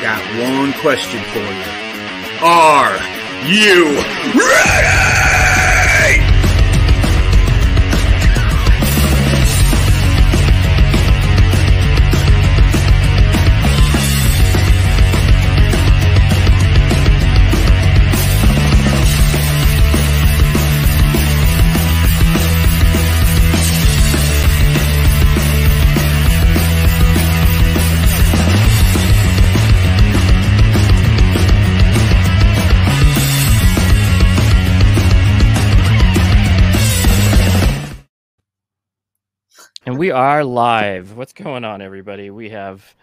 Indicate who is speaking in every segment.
Speaker 1: got one question for you. Are you ready?
Speaker 2: We are live. What's going on, everybody? We have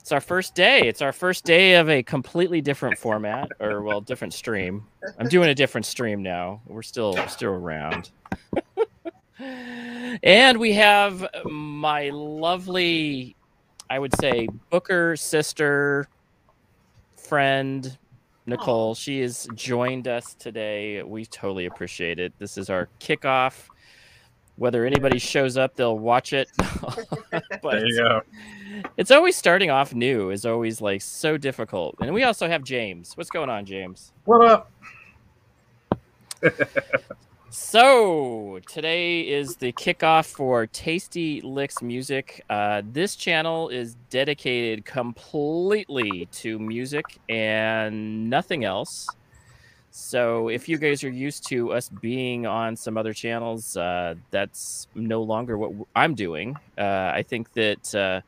Speaker 2: it's our first day. It's our first day of a completely different format, or well, different stream. I'm doing a different stream now. We're still still around. and we have my lovely, I would say, Booker sister, friend, Nicole. She has joined us today. We totally appreciate it. This is our kickoff whether anybody shows up, they'll watch it.
Speaker 3: but there you go.
Speaker 2: It's always starting off new is always like so difficult. And we also have James. What's going on, James?
Speaker 3: What up?
Speaker 2: so today is the kickoff for Tasty Licks Music. Uh, this channel is dedicated completely to music and nothing else. So if you guys are used to us being on some other channels, uh, that's no longer what I'm doing. Uh, I think that uh,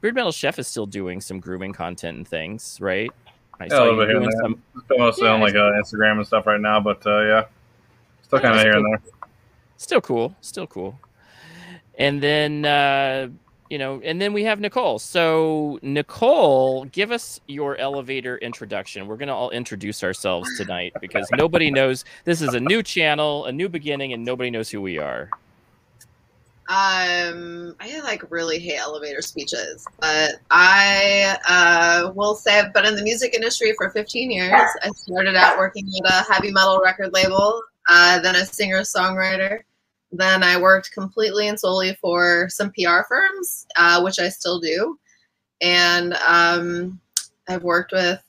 Speaker 2: Beard Metal Chef is still doing some grooming content and things, right?
Speaker 3: I yeah, saw you doing some. Still mostly yeah, on like uh, Instagram and stuff right now, but uh, yeah, still kind of here and there.
Speaker 2: Still cool, still cool. And then uh, you know, and then we have Nicole. So, Nicole, give us your elevator introduction. We're going to all introduce ourselves tonight because nobody knows this is a new channel, a new beginning, and nobody knows who we are.
Speaker 4: Um, I like really hate elevator speeches, but I uh, will say I've been in the music industry for 15 years. I started out working at a heavy metal record label, uh, then a singer songwriter then I worked completely and solely for some PR firms, uh, which I still do. And um, I've worked with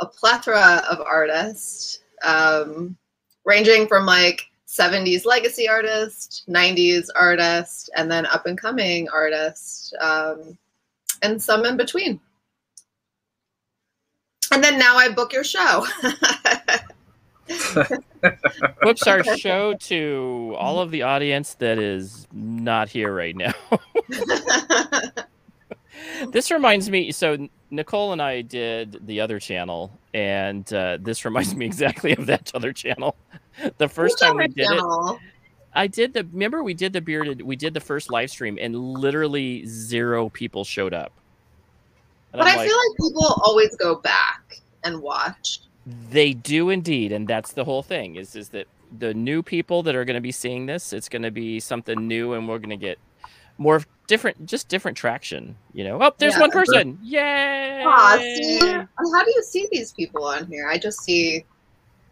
Speaker 4: a plethora of artists, um, ranging from like 70s legacy artist, 90s artist, and then up and coming artist, um, and some in between. And then now I book your show.
Speaker 2: Whoops our show to all of the audience that is not here right now. this reminds me. So Nicole and I did the other channel, and uh, this reminds me exactly of that other channel. The first time we did channel? it, I did the. Remember, we did the bearded. We did the first live stream, and literally zero people showed up.
Speaker 4: And but I'm i like, feel like people always go back and watch.
Speaker 2: They do indeed, and that's the whole thing. Is is that the new people that are going to be seeing this? It's going to be something new, and we're going to get more different, just different traction. You know, oh, there's yeah, one person! Yay! Aw,
Speaker 4: see, how do you see these people on here? I just see.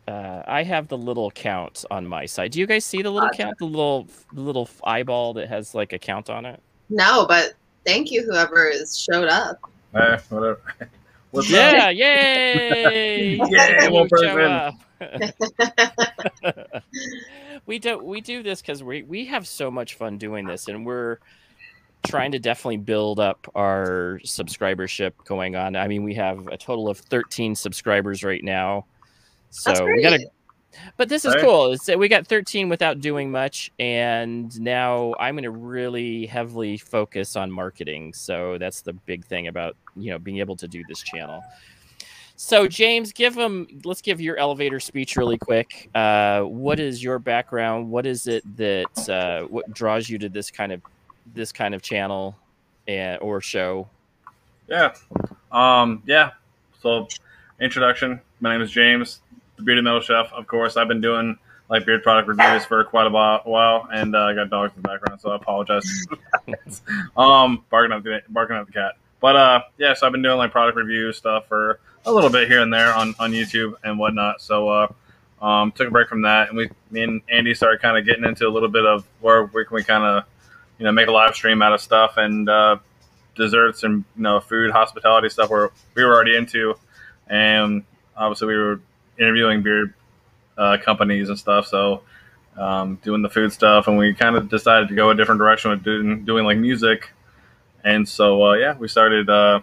Speaker 2: Uh, I have the little count on my side. Do you guys see the little uh, count? The little little eyeball that has like a count on it.
Speaker 4: No, but thank you, whoever has showed up.
Speaker 3: Eh, whatever.
Speaker 2: What's yeah, up? yay! yeah, one person. we do we do this because we we have so much fun doing this, and we're trying to definitely build up our subscribership going on. I mean, we have a total of 13 subscribers right now. So we got to but this is right. cool. It's, we got 13 without doing much, and now I'm going to really heavily focus on marketing. So that's the big thing about you know being able to do this channel. So James, give them. Let's give your elevator speech really quick. Uh, what is your background? What is it that uh, what draws you to this kind of this kind of channel and or show?
Speaker 3: Yeah, um, yeah. So introduction. My name is James the Bearded Metal Chef, of course. I've been doing like beard product reviews for quite a while, and uh, I got dogs in the background, so I apologize. um, barking at the barking at the cat. But uh, yeah, so I've been doing like product review stuff for a little bit here and there on, on YouTube and whatnot. So uh, um, took a break from that, and we me and Andy started kind of getting into a little bit of where, where can we kind of you know make a live stream out of stuff, and uh, desserts and you know food hospitality stuff where we were already into, and obviously we were interviewing beer uh, companies and stuff. So um, doing the food stuff, and we kind of decided to go a different direction with doing, doing like music. And so uh, yeah, we started uh,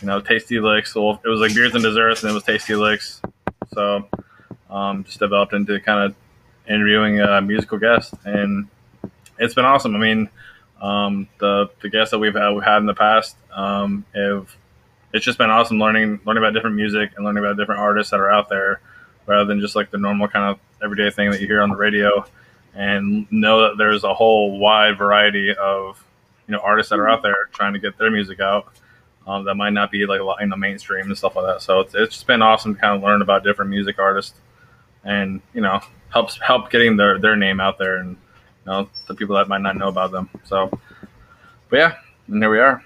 Speaker 3: you know Tasty Licks. So it was like beers and desserts, and it was Tasty Licks. So um, just developed into kind of interviewing a musical guests, and it's been awesome. I mean, um, the the guests that we've had, we've had in the past um, have it's just been awesome learning learning about different music and learning about different artists that are out there rather than just like the normal kind of everyday thing that you hear on the radio and know that there's a whole wide variety of you know artists that are out there trying to get their music out um, that might not be like in the mainstream and stuff like that. So it's, it's just been awesome to kind of learn about different music artists and you know helps help getting their their name out there and you know the people that might not know about them. So but yeah and here we are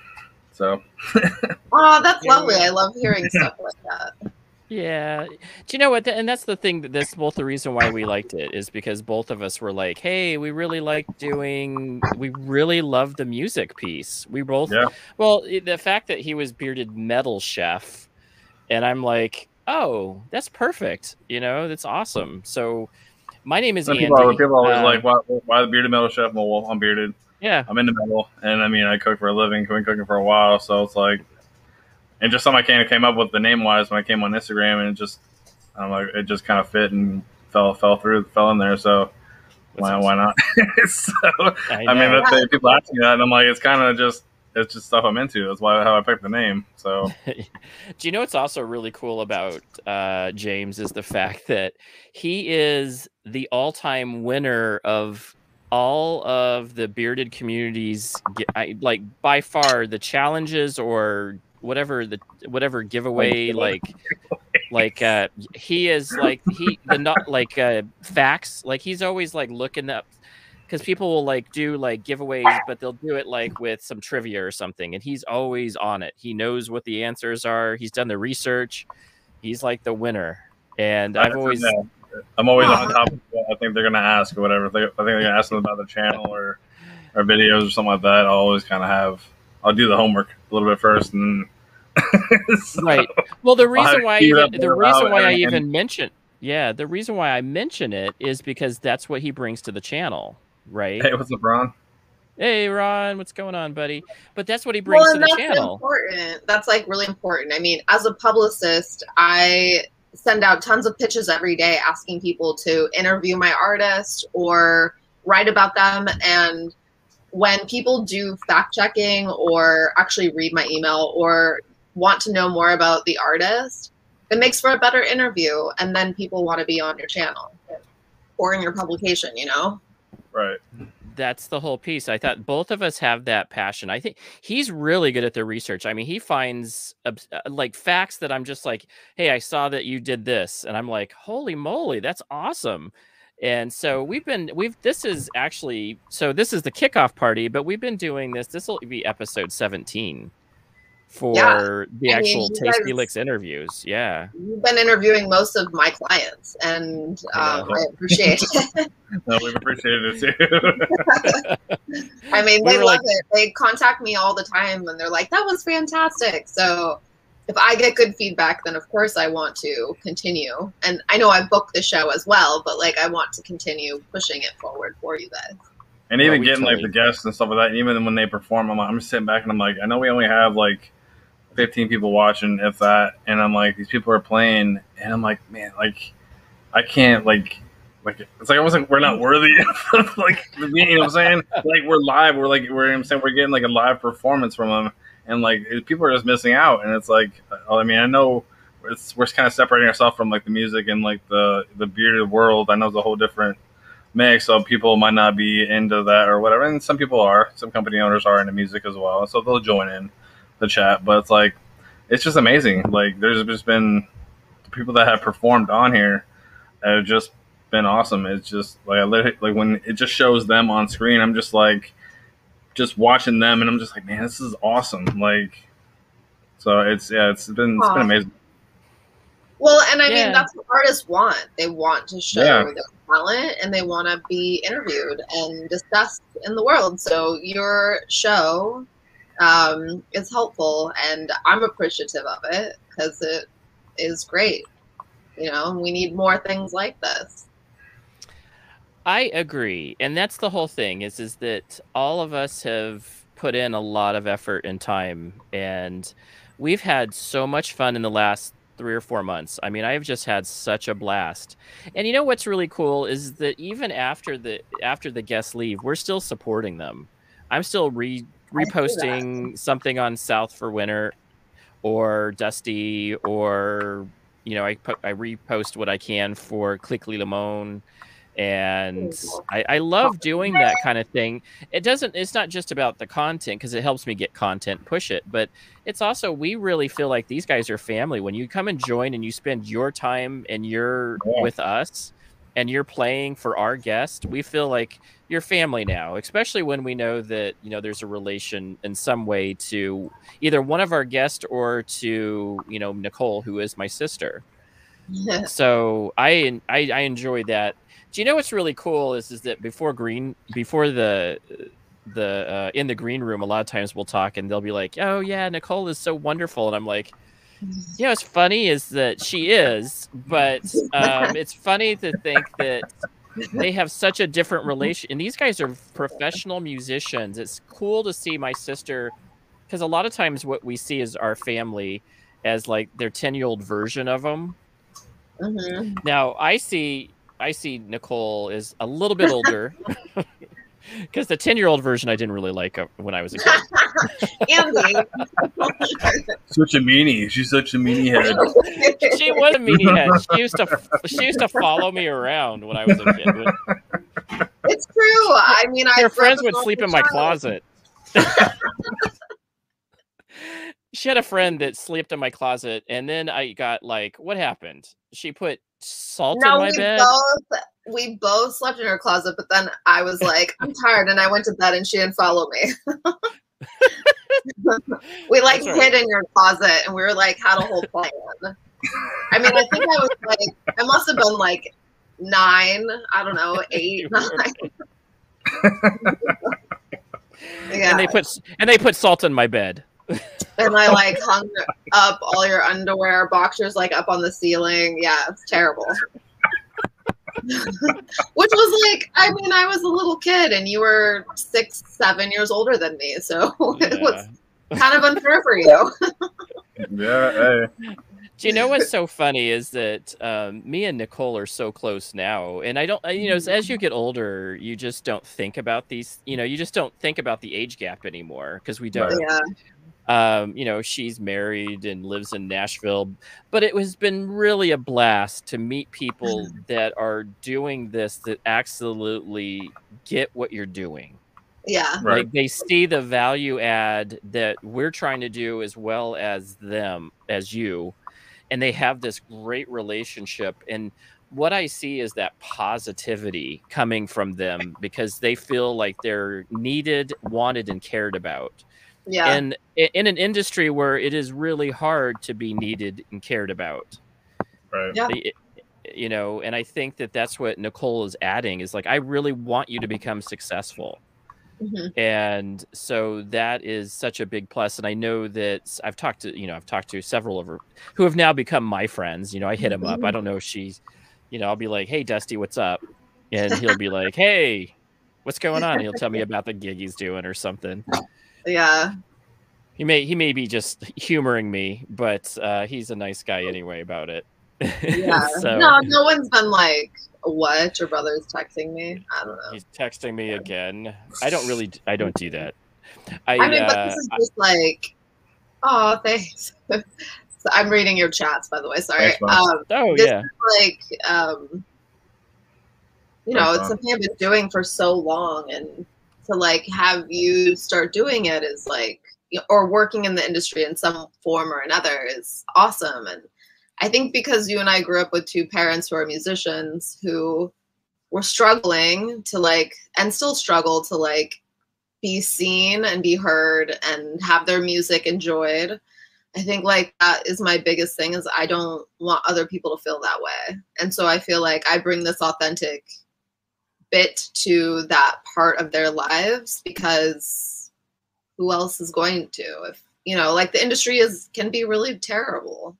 Speaker 3: so
Speaker 4: oh that's lovely i love hearing stuff like that
Speaker 2: yeah. Do you know what? And that's the thing that this both the reason why we liked it is because both of us were like, hey, we really like doing, we really love the music piece. We both,
Speaker 3: yeah.
Speaker 2: well, the fact that he was bearded metal chef, and I'm like, oh, that's perfect. You know, that's awesome. So my name is Andy.
Speaker 3: People, people always uh, like, why, why the bearded metal chef? Well, I'm bearded.
Speaker 2: Yeah.
Speaker 3: I'm in the metal. And I mean, I cook for a living, been cooking for a while. So it's like, and just something I came came up with the name wise when I came on Instagram, and it just I'm like it just kind of fit and fell fell through fell in there. So why awesome. why not? so I, I mean, they, people ask me that, and I'm like, it's kind of just it's just stuff I'm into. That's why how I picked the name. So,
Speaker 2: do you know what's also really cool about uh, James is the fact that he is the all-time winner of all of the bearded communities, get like by far the challenges or whatever the whatever giveaway like like uh he is like he the not like uh facts like he's always like looking up because people will like do like giveaways but they'll do it like with some trivia or something and he's always on it. He knows what the answers are. He's done the research. He's like the winner. And i've always
Speaker 3: i'm always on top of what i think they're gonna ask or whatever i think they're gonna ask them about the channel or or videos or something like that i'll always kind of have I'll do the homework a little bit first, and
Speaker 2: so right. Well, the reason why I even, the reason why I even mention yeah, the reason why I mention it is because that's what he brings to the channel, right?
Speaker 3: Hey, what's up, Ron?
Speaker 2: Hey, Ron, what's going on, buddy? But that's what he brings well, to the
Speaker 4: that's
Speaker 2: channel.
Speaker 4: Important. That's like really important. I mean, as a publicist, I send out tons of pitches every day asking people to interview my artist or write about them and when people do fact checking or actually read my email or want to know more about the artist, it makes for a better interview. And then people want to be on your channel or in your publication, you know?
Speaker 3: Right.
Speaker 2: That's the whole piece. I thought both of us have that passion. I think he's really good at the research. I mean, he finds uh, like facts that I'm just like, hey, I saw that you did this. And I'm like, holy moly, that's awesome. And so we've been we've this is actually so this is the kickoff party, but we've been doing this. This will be episode 17 for yeah. the I actual mean, Tasty guys, Licks interviews. Yeah.
Speaker 4: You've been interviewing most of my clients, and um, I, I, appreciate it.
Speaker 3: no, we've appreciated it too.
Speaker 4: I mean, they love like, it. They contact me all the time, and they're like, that was fantastic. So if I get good feedback, then of course I want to continue. And I know I booked the show as well, but like I want to continue pushing it forward for you guys.
Speaker 3: And even getting like the guests and stuff like that, and even when they perform, I'm, like, I'm sitting back and I'm like, I know we only have like 15 people watching, if that. And I'm like, these people are playing, and I'm like, man, like, I can't, like, like it's like almost like we're not worthy of like you know what I'm saying? Like we're live, we're like we're I'm saying we're getting like a live performance from them, and like people are just missing out. And it's like, uh, I mean, I know it's we're kind of separating ourselves from like the music and like the the bearded world. I know it's a whole different mix, so people might not be into that or whatever. And some people are, some company owners are into music as well, so they'll join in the chat, but it's like it's just amazing. Like there's just been people that have performed on here have just been awesome. It's just like I literally like when it just shows them on screen. I'm just like just watching them, and I'm just like, man, this is awesome. Like so, it's yeah, it's been it's been amazing.
Speaker 4: Well, and I yeah. mean that's what artists want. They want to show yeah. their talent, and they want to be interviewed and discussed in the world. So your show um, helpful, and I'm appreciative of it because it is great. You know, we need more things like this.
Speaker 2: I agree, and that's the whole thing. Is is that all of us have put in a lot of effort and time, and we've had so much fun in the last three or four months. I mean, I've just had such a blast. And you know what's really cool is that even after the after the guests leave, we're still supporting them. I'm still re reposting something on South for Winter or Dusty or you know, I put I repost what I can for Clickly Limon and I, I love doing that kind of thing. It doesn't it's not just about the content because it helps me get content push it but it's also we really feel like these guys are family. When you come and join and you spend your time and you're yeah. with us and you're playing for our guest we feel like you're family now especially when we know that you know there's a relation in some way to either one of our guests or to you know nicole who is my sister. So I, I i enjoy that. Do you know what's really cool is is that before green before the the uh, in the green room a lot of times we'll talk and they'll be like oh yeah nicole is so wonderful. And i'm like you know what's funny is that she is but um, it's funny to think that they have such a different relation and these guys are professional musicians it's cool to see my sister because a lot of times what we see is our family as like their 10 year old version of them mm-hmm. now i see I see Nicole is a little bit older. Because the 10 year old version I didn't really like uh, when I was a kid.
Speaker 3: Andy. such a meanie. She's such a meanie head.
Speaker 2: she was a meanie head. She used to she used to follow me around when I was a kid.
Speaker 4: It's true. I mean,
Speaker 2: her friends would sleep in my closet. she had a friend that slept in my closet, and then I got like, what happened? She put salt no, in my
Speaker 4: we
Speaker 2: bed?
Speaker 4: Both, we both slept in her closet, but then I was like, I'm tired, and I went to bed, and she didn't follow me. we like right. hid in your closet, and we were like, had a whole plan. I mean, I think I was like, I must have been like nine. I don't know, eight, nine.
Speaker 2: yeah. And they put and they put salt in my bed
Speaker 4: and I like hung up all your underwear, boxers like up on the ceiling. Yeah, it's terrible. Which was like, I mean, I was a little kid and you were six, seven years older than me. So yeah. it was kind of unfair for you.
Speaker 3: yeah. Hey.
Speaker 2: Do you know what's so funny is that um, me and Nicole are so close now, and I don't, you know, as, as, you get older, you just don't think about these, you know, you just don't think about the age gap anymore because we don't. Yeah um, you know, she's married and lives in Nashville, but it has been really a blast to meet people that are doing this that absolutely get what you're doing.
Speaker 4: Yeah.
Speaker 2: Right. Like they see the value add that we're trying to do as well as them, as you. And they have this great relationship. And what I see is that positivity coming from them because they feel like they're needed, wanted, and cared about
Speaker 4: yeah.
Speaker 2: and in an industry where it is really hard to be needed and cared about
Speaker 3: right yeah.
Speaker 2: you know and i think that that's what nicole is adding is like i really want you to become successful mm-hmm. and so that is such a big plus and i know that i've talked to you know i've talked to several of her who have now become my friends you know i hit him mm-hmm. up i don't know if she's you know i'll be like hey dusty what's up and he'll be like hey what's going on and he'll tell me about the gig he's doing or something
Speaker 4: yeah.
Speaker 2: He may he may be just humoring me, but uh, he's a nice guy anyway about it.
Speaker 4: Yeah. so, no, no one's been like, "What? Your brother's texting me." I don't know.
Speaker 2: He's texting me again. I don't really. I don't do that. I,
Speaker 4: I mean, uh, but this is just I, like, oh, thanks. so I'm reading your chats, by the way. Sorry. Um,
Speaker 2: oh yeah.
Speaker 4: like, um, you know, it's something I've been doing for so long, and to like have you start doing it is like or working in the industry in some form or another is awesome. And i think because you and i grew up with two parents who are musicians who were struggling to like and still struggle to like be seen and be heard and have their music enjoyed i think like that is my biggest thing is i don't want other people to feel that way. And so i feel like i bring this authentic bit to that part of their lives because who else is going to? If you know, like the industry is can be really terrible.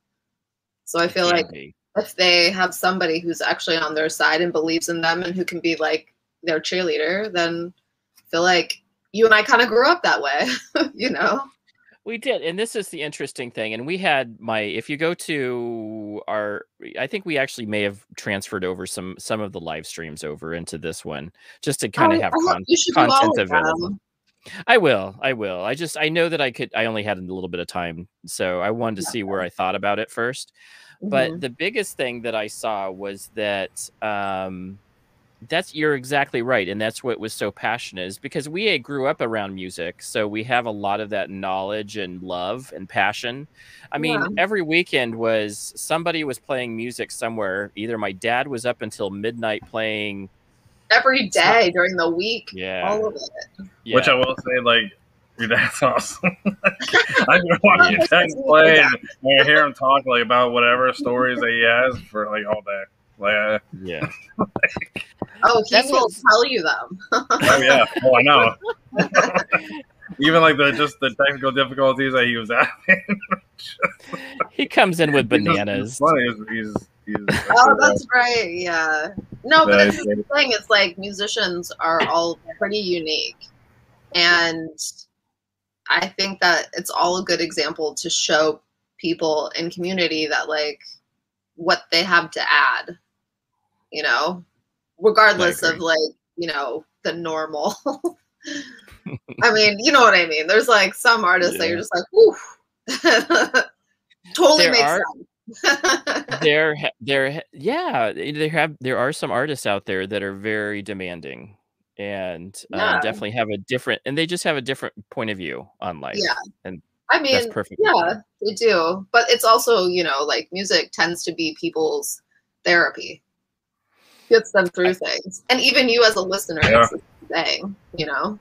Speaker 4: So I feel like
Speaker 2: be.
Speaker 4: if they have somebody who's actually on their side and believes in them and who can be like their cheerleader, then I feel like you and I kind of grew up that way, you know?
Speaker 2: We did, and this is the interesting thing. And we had my. If you go to our, I think we actually may have transferred over some some of the live streams over into this one, just to kind of have
Speaker 4: I
Speaker 2: con-
Speaker 4: you should do all
Speaker 2: content available.
Speaker 4: them.
Speaker 2: I will. I will. I just I know that I could. I only had a little bit of time, so I wanted to see where I thought about it first. But
Speaker 4: Mhm.
Speaker 2: the biggest thing that I saw was that um, that's you're exactly right, and that's what was so passionate is because we grew up around music, so we have a lot of that knowledge and love and passion. I mean,
Speaker 4: Yeah.
Speaker 2: every weekend was somebody was playing music somewhere. Either my dad was up until midnight playing.
Speaker 4: every day during the week,
Speaker 2: Yeah,
Speaker 4: all of it.
Speaker 2: yeah.
Speaker 3: Which I will say, like, that's awesome. I can watch your dad play and I hear him talk like about whatever stories that he has for like all day. Like,
Speaker 2: yeah.
Speaker 4: Oh, he
Speaker 2: That's
Speaker 4: will
Speaker 2: what's-
Speaker 4: tell you them.
Speaker 3: oh yeah, oh I know. Even like the just the technical difficulties that he was having.
Speaker 2: He comes in with
Speaker 3: He's just-
Speaker 2: bananas.
Speaker 3: He's funny. He's, he's, he's
Speaker 4: oh, oh that's right. Yeah. No, but
Speaker 3: Yeah,
Speaker 4: it's the thing. It's like musicians are all pretty unique, and I think that it's all a good example to show people in community that like what they have to add. You know, regardless of like you know the normal. I mean, you know what I mean. There's like some artists that you're just like, whew. totally
Speaker 2: There
Speaker 4: makes
Speaker 2: are-
Speaker 4: sense.
Speaker 2: there there yeah there have there are some artists out there that are very demanding and uh, definitely have a different and they just have a different point of view on life
Speaker 4: Yeah.
Speaker 2: and
Speaker 4: I
Speaker 2: that's
Speaker 4: mean,
Speaker 2: perfect
Speaker 4: yeah, they do. But it's also, you know, like music tends to be people's therapy. Gets them through things. And even you as a listener,
Speaker 3: Yeah.
Speaker 4: that's the thing, you know?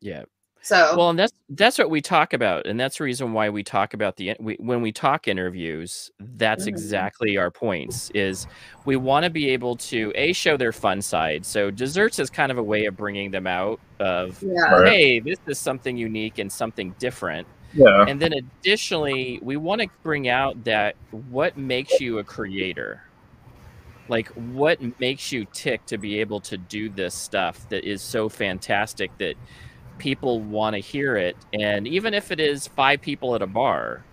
Speaker 2: yeah
Speaker 4: So
Speaker 2: well and that's that's what we talk about and that's the reason why we talk about the we, when we talk interviews that's
Speaker 4: Mhm.
Speaker 2: exactly our points is we want to be able to a show their fun side so desserts is kind of a way of bringing them out of
Speaker 4: yeah.
Speaker 2: Hey this is something unique and something different
Speaker 3: yeah.
Speaker 2: and then additionally we want to bring out that what makes you a creator? Like what makes you tick to be able to do this stuff that is so fantastic that people want to hear it? And even if it is five people at a bar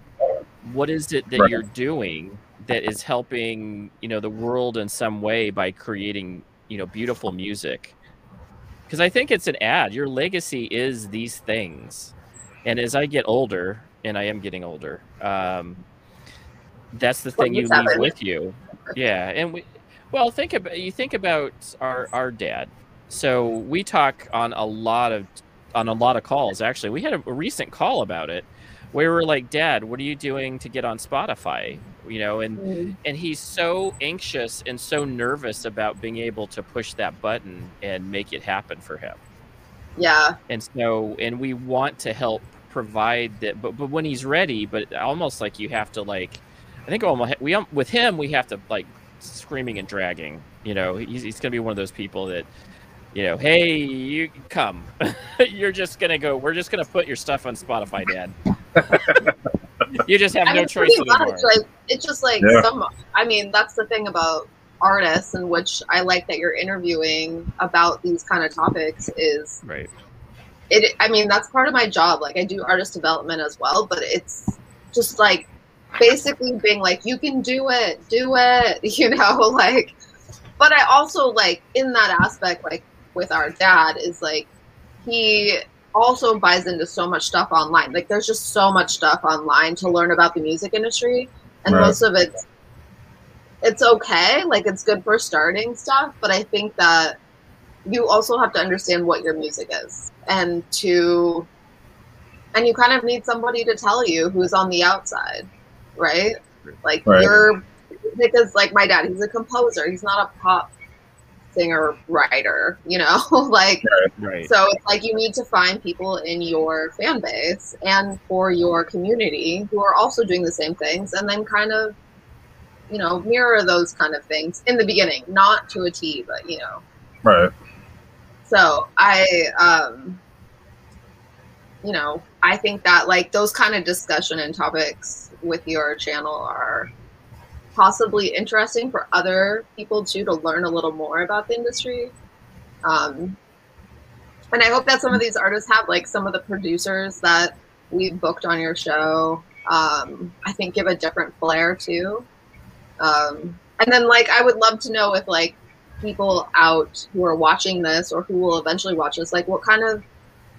Speaker 2: what is it that
Speaker 3: Right.
Speaker 2: you're doing that is helping you know the world in some way by creating you know beautiful music? Because i think it's an ad. Your legacy is these things and as i get older and i am getting older um that's the thing you leave with you. Yeah and we well think about you think about our our dad. So we talk on a lot of on a lot of calls actually. We had a, a recent call about it where we're like dad what are you doing to get on spotify? You know and
Speaker 4: Mm.
Speaker 2: and he's so anxious and so nervous about being able to push that button and make it happen for him
Speaker 4: Yeah.
Speaker 2: and so and we want to help provide that but, but when he's ready but almost like you have to like i think almost we um, with him we have to like screaming and dragging you know he's, he's gonna be one of those people that you know hey you come you're just gonna go we're just gonna put your stuff on spotify dad you just have
Speaker 4: I
Speaker 2: no
Speaker 4: mean,
Speaker 2: choice anymore
Speaker 4: much, like it's just like
Speaker 3: Yeah.
Speaker 4: some. I mean, that's the thing about artists, and which I like that you're interviewing about these kind of topics. Is
Speaker 2: right
Speaker 4: it? I mean, that's part of my job. Like I do artist development as well, but it's just like basically being like, you can do it, do it, you know, like. But I also like in that aspect, like with our dad, is like he also buys into so much stuff online. Like there's just so much stuff online to learn about the music industry, and
Speaker 3: Right.
Speaker 4: most of it's it's okay. Like it's good for starting stuff, but I think that you also have to understand what your music is, and to and you kind of need somebody to tell you who's on the outside, right? Like
Speaker 3: Right.
Speaker 4: your because like my dad, he's a composer. He's not a pop singer writer, you know, like
Speaker 2: right
Speaker 4: so it's like you need to find people in your fan base and for your community who are also doing the same things and then kind of, you know, mirror those kind of things in the beginning, not to a T, but you know.
Speaker 3: Right.
Speaker 4: So I um you know, I think that like those kind of discussion and topics with your channel are possibly interesting for other people too to learn a little more about the industry. Um, and I hope that some of these artists have like some of the producers that we've booked on your show. Um, I think give a different flair too. Um, and then like I would love to know if like people out who are watching this or who will eventually watch this, like what kind of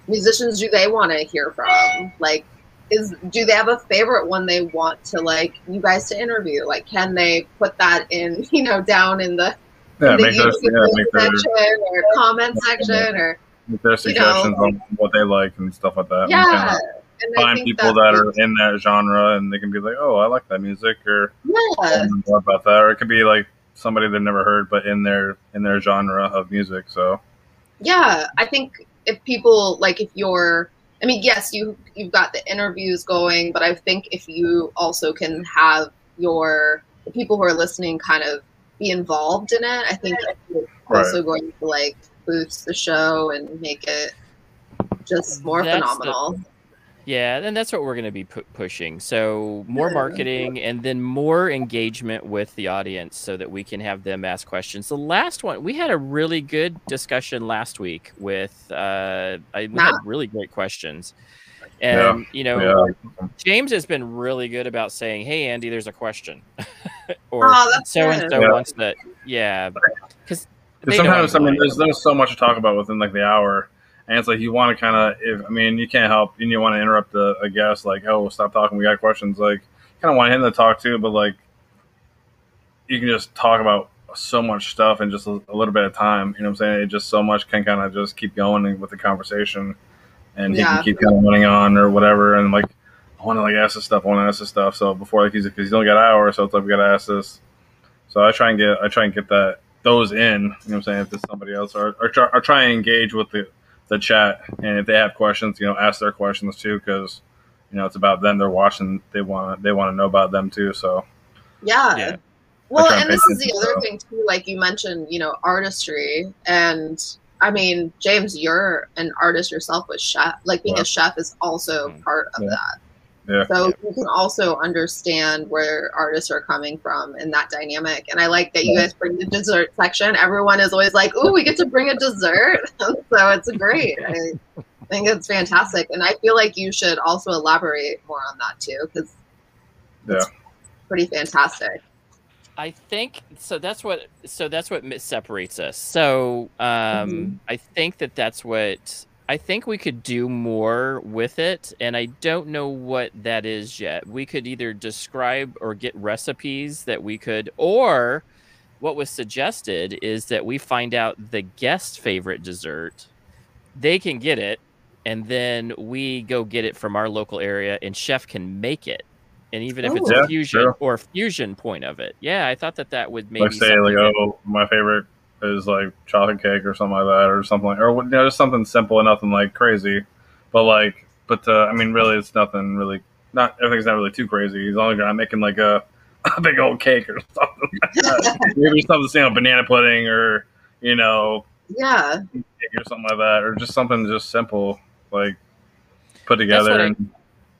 Speaker 4: musicians do they want to hear from? Like is do they have a favorite one they want to like you guys to interview? Like can they put that in, you know, down in the,
Speaker 3: Yeah,
Speaker 4: in the
Speaker 3: make those, yeah, make their,
Speaker 4: or comment section or
Speaker 3: their suggestions on what they like and stuff like that.
Speaker 4: yeah.
Speaker 3: Kinda
Speaker 4: And
Speaker 3: find people that
Speaker 4: that's-
Speaker 3: are in that genre and they can be like, oh, I like that music or oh,
Speaker 4: yeah.
Speaker 3: I don't know more about that. Or it could be like somebody they've never heard but in their in their genre of music. So
Speaker 4: yeah i think if people like if you're i mean yes you you've got the interviews going but i think if you also can have your the people who are listening kind of be involved in it i think it's also going to like boost the show and make it just more
Speaker 2: That's the-
Speaker 4: phenomenal
Speaker 2: Yeah, and that's what we're going to be pu- pushing. So more
Speaker 4: Yeah.
Speaker 2: marketing and then more engagement with the audience so that we can have them ask questions. The last one, we had a really good discussion last week with uh I we had really great questions. And you know,
Speaker 3: yeah,
Speaker 2: James has been really good about saying, "Hey Andy, there's a question." or
Speaker 4: Oh,
Speaker 2: so and so wants that. Yeah. Cuz
Speaker 3: Because sometimes I mean, there's there's so much to talk about within like the hour, and it's like you want to kind of if I mean you can't help and you want to interrupt a, a guest like oh stop talking we got questions like kind of want him to talk too but like you can just talk about so much stuff in just a, a little bit of time you know what I'm saying it just so much can kind of just keep going with the conversation and he can keep kind of running on or whatever and like I want to like ask this stuff I want to ask this stuff so before like he's because he's only got an hour so it's like we got to ask this so I try and get I try and get that those in. You know what I'm saying? If it's somebody else, or, or, try, or try and engage with the, the chat, and if they have questions, you know, ask their questions too, because you know it's about them. They're watching. They want to they want to know about them too. So
Speaker 4: yeah,
Speaker 2: Yeah.
Speaker 4: well
Speaker 3: and
Speaker 4: and this is the
Speaker 3: attention,
Speaker 4: other
Speaker 3: so.
Speaker 4: thing too like you mentioned you know artistry and i mean james you're an artist yourself with chef like being
Speaker 3: Yeah.
Speaker 4: a chef is also
Speaker 2: Mm.
Speaker 4: part of
Speaker 3: Yeah.
Speaker 4: that
Speaker 3: yeah,
Speaker 4: So you can also understand where artists are coming from in that dynamic. And I like that you guys bring the dessert section. Everyone is always like, "Ooh, we get to bring a dessert," so it's great. I think it's fantastic, and I feel like you should also elaborate more on that too, because
Speaker 3: yeah,
Speaker 4: pretty fantastic.
Speaker 2: I think so. That's what. So that's what separates us. So um,
Speaker 4: Mhm.
Speaker 2: I think that that's what I think we could do more with it, and I don't know what that is yet. We could either describe or get recipes that we could, or what was suggested is that we find out the guest favorite dessert. They can get it, and then we go get it from our local area, and chef can make it. And even if it's
Speaker 3: Oh.
Speaker 2: a fusion
Speaker 3: sure.
Speaker 2: or a fusion point of it, yeah, I thought that that would maybe
Speaker 3: like say like oh my favorite is like chocolate cake or something like that or something like or you know just something simple and nothing like crazy, but like but uh, I mean really it's nothing really not everything's not really too crazy as long as you're not making like a, a big old cake or something like that. maybe something you know banana pudding or you know
Speaker 4: Yeah,
Speaker 3: or something like that, or just something just simple like put together.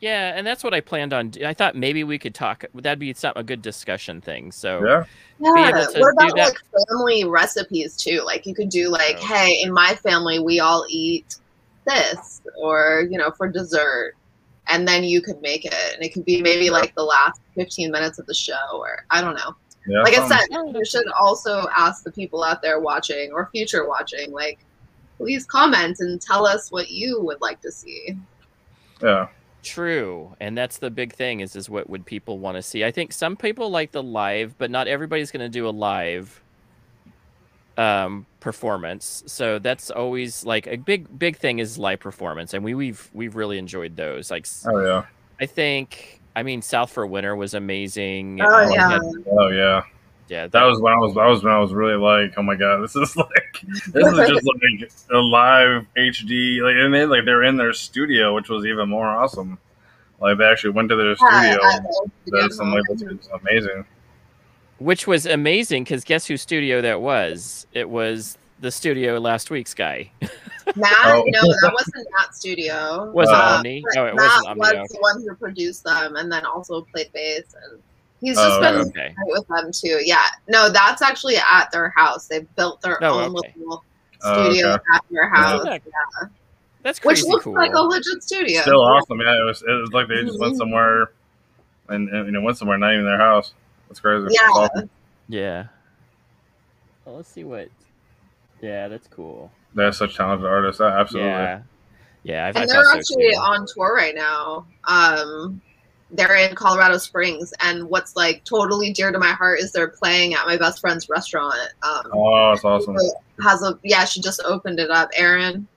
Speaker 2: I-
Speaker 3: and
Speaker 2: Yeah, and that's what I planned on. I thought maybe we could talk. That'd be some, a good discussion thing. So
Speaker 3: yeah,
Speaker 4: yeah. What about
Speaker 2: that-
Speaker 4: like family recipes too? Like you could do like,
Speaker 2: Oh.
Speaker 4: "Hey, in my family, we all eat this," or you know, for dessert. And then you could make it, and it could be maybe like the last 15 minutes of the show, or I don't know.
Speaker 3: yeah.
Speaker 4: like I said, you should also ask the people out there watching or future watching, like, please comment and tell us what you would like to see.
Speaker 3: yeah,
Speaker 2: true, and that's the big thing. Is is what would people want to see? I think some people like the live, but not everybody's going to do a live um performance so that's always like a big big thing is live performance and we we've we've really enjoyed those like
Speaker 3: oh yeah,
Speaker 2: i think i mean south for winter was amazing
Speaker 4: Oh, yeah.
Speaker 2: had-
Speaker 3: oh yeah.
Speaker 2: Yeah
Speaker 3: That was when I was. That was when I was really like, oh my god, this is like, this is just like a live HD. Like, and they like they're in their studio, which was even more awesome. Like they actually went to their studio.
Speaker 4: Yeah, I-
Speaker 3: That's some like, it's amazing.
Speaker 2: which was amazing because guess whose studio that was? It was the studio last week's guy.
Speaker 4: Matt,
Speaker 3: Oh.
Speaker 4: no, that wasn't Matt's studio.
Speaker 2: Was it
Speaker 3: Uh,
Speaker 2: Omni?
Speaker 4: but
Speaker 2: Oh, it
Speaker 4: Matt
Speaker 2: wasn't Omni.
Speaker 4: was the one who produced them, and then also played bass, and he's
Speaker 3: Oh,
Speaker 4: just been
Speaker 3: okay.
Speaker 2: Okay.
Speaker 4: with them too. Yeah, no, that's actually at their house. They built their
Speaker 2: Oh,
Speaker 4: own
Speaker 2: okay.
Speaker 4: little
Speaker 3: Oh,
Speaker 4: studio
Speaker 3: okay.
Speaker 4: at their house,
Speaker 2: that- That's
Speaker 4: which
Speaker 2: crazy
Speaker 4: looks
Speaker 2: cool.
Speaker 4: like a legit studio.
Speaker 3: Still awesome. Yeah, it was. It was like they just went
Speaker 4: Mhm.
Speaker 3: somewhere, and, and you know went somewhere not even their house. That's crazy.
Speaker 4: Yeah.
Speaker 3: That's awesome.
Speaker 2: Yeah. Well, let's see what. Yeah, that's cool.
Speaker 3: They're such talented artists. Uh, Absolutely.
Speaker 2: Yeah. Yeah, I've, I
Speaker 4: and they're actually
Speaker 2: too.
Speaker 4: on tour right now. Um, they're in Colorado Springs, and what's like totally dear to my heart is they're playing at my best friend's restaurant. Um,
Speaker 3: Oh, that's awesome.
Speaker 4: has a yeah, she just opened it up, Erin.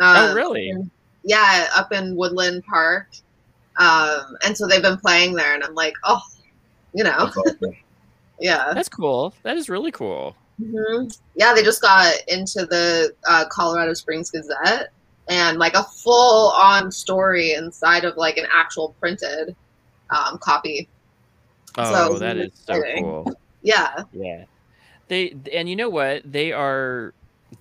Speaker 2: Oh,
Speaker 4: Um,
Speaker 2: really?
Speaker 4: Yeah, up in Woodland Park. Um, and so they've been playing there, and I'm like, oh, you know,
Speaker 3: That's awesome.
Speaker 4: yeah,
Speaker 2: That's cool. That is really cool.
Speaker 4: hmm yeah. They just got into the uh, Colorado Springs Gazette, and like a full on story inside of like an actual printed um, copy.
Speaker 2: Oh,
Speaker 4: So,
Speaker 2: that is so cool.
Speaker 4: Yeah,
Speaker 2: Yeah. They and you know what? They are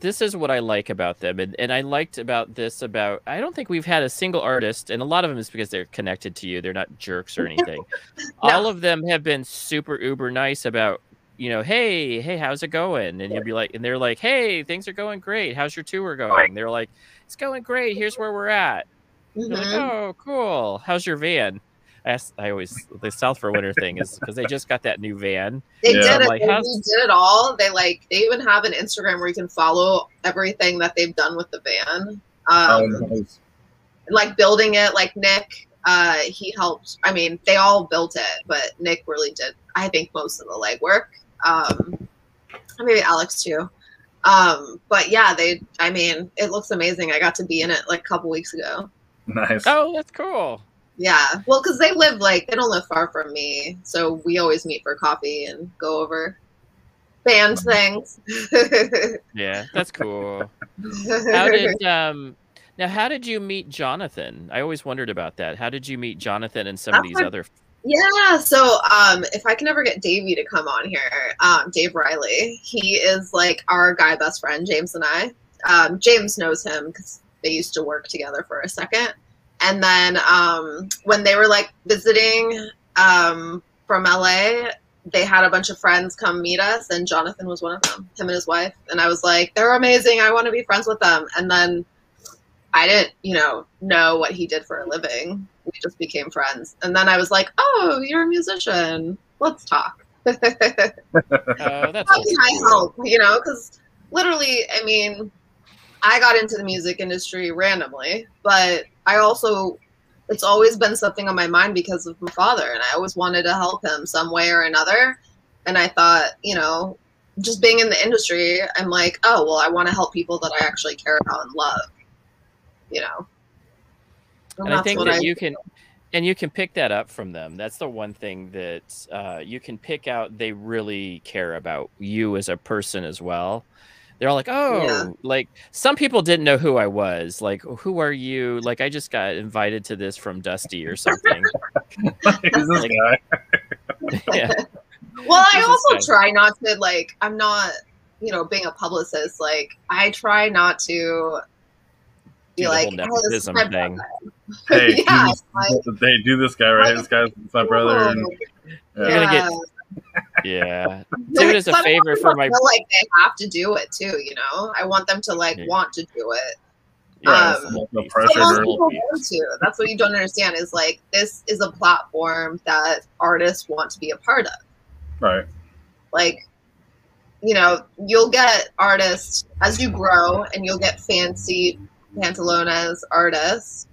Speaker 2: this is what I like about them. And and I liked about this about I don't think we've had a single artist and a lot of them is because they're connected to you. They're not jerks or anything. All of them have been super uber nice about you know, hey, hey, how's it going? And you'll be like, and they're like, hey, things are going great. How's your tour going? They're like, it's going great. Here's where we're at. They're like, oh, cool. How's your van? I, asked, I always the South for Winter thing is because they just got that new van.
Speaker 4: They
Speaker 3: Yeah.
Speaker 4: did it.
Speaker 2: Like,
Speaker 4: they did it all. They like they even have an Instagram where you can follow everything that they've done with the van.
Speaker 3: Oh,
Speaker 4: Um,
Speaker 3: nice.
Speaker 4: like building it like nick uh he helped i mean they all built it but nick really did i think most of the legwork um maybe alex too um but yeah they i mean it looks amazing i got to be in it like a couple weeks ago
Speaker 3: Nice.
Speaker 2: Oh, that's cool.
Speaker 4: Yeah well because they live like they don't live far from me so we always meet for coffee and go over band things
Speaker 2: Yeah, that's cool. How did um now how did you meet Jonathan? I always wondered about that. How did you meet Jonathan and some of these other
Speaker 4: Yeah, so um, if I can ever get Davey to come on here, um, Dave Riley, he is like our guy best friend, James and I. Um, James knows him because they used to work together for a second. And then um, when they were like visiting um, from LA, they had a bunch of friends come meet us, and Jonathan was one of them, him and his wife. And I was like, they're amazing. I want to be friends with them. And then I didn't, you know, know what he did for a living. We just became friends. And then I was like, oh, you're a musician. Let's talk. How
Speaker 2: Oh, that's
Speaker 4: can I help? You know, because literally, I mean, I got into the music industry randomly, but I also, it's always been something on my mind because of my father, and I always wanted to help him some way or another. And I thought, you know, just being in the industry, I'm like, oh, well, I want to help people that I actually care about and love, you know.
Speaker 2: And I think that you can and you can pick that up from them. That's the one thing that uh, you can pick out. They really care about you as a person as well. They're all like, oh,
Speaker 4: Yeah.
Speaker 2: like some people didn't know who I was. Like, oh, who are you? Like, I just got invited to this from Dusty or something.
Speaker 3: Who's
Speaker 2: Like-
Speaker 3: guy?
Speaker 2: yeah,
Speaker 4: Well, I also
Speaker 2: Christ.
Speaker 4: try not to like. I'm not, you know, being a publicist. Like, I try not to be
Speaker 2: Do
Speaker 4: like,
Speaker 2: whole
Speaker 4: "Oh, this is
Speaker 2: nepotism
Speaker 4: my
Speaker 2: thing.
Speaker 3: Hey,
Speaker 4: yeah,
Speaker 3: do
Speaker 4: it's like,
Speaker 3: this, hey, do this guy right here. This guy's my brother. And,
Speaker 4: "Oh,
Speaker 3: yeah.
Speaker 2: You're gonna get- yeah. Do it as a favor for
Speaker 4: them to
Speaker 2: my-
Speaker 4: feel like they have to do it too. You know, I want them to like
Speaker 2: Yeah.
Speaker 4: want to do it.
Speaker 3: Right,
Speaker 4: Um,
Speaker 3: no pressure.
Speaker 4: Most people want to. That's what you don't understand. Is like this is a platform that artists want to be a part of.
Speaker 3: right.
Speaker 4: like you know you'll get artists as you grow and you'll get fancy pantalones artists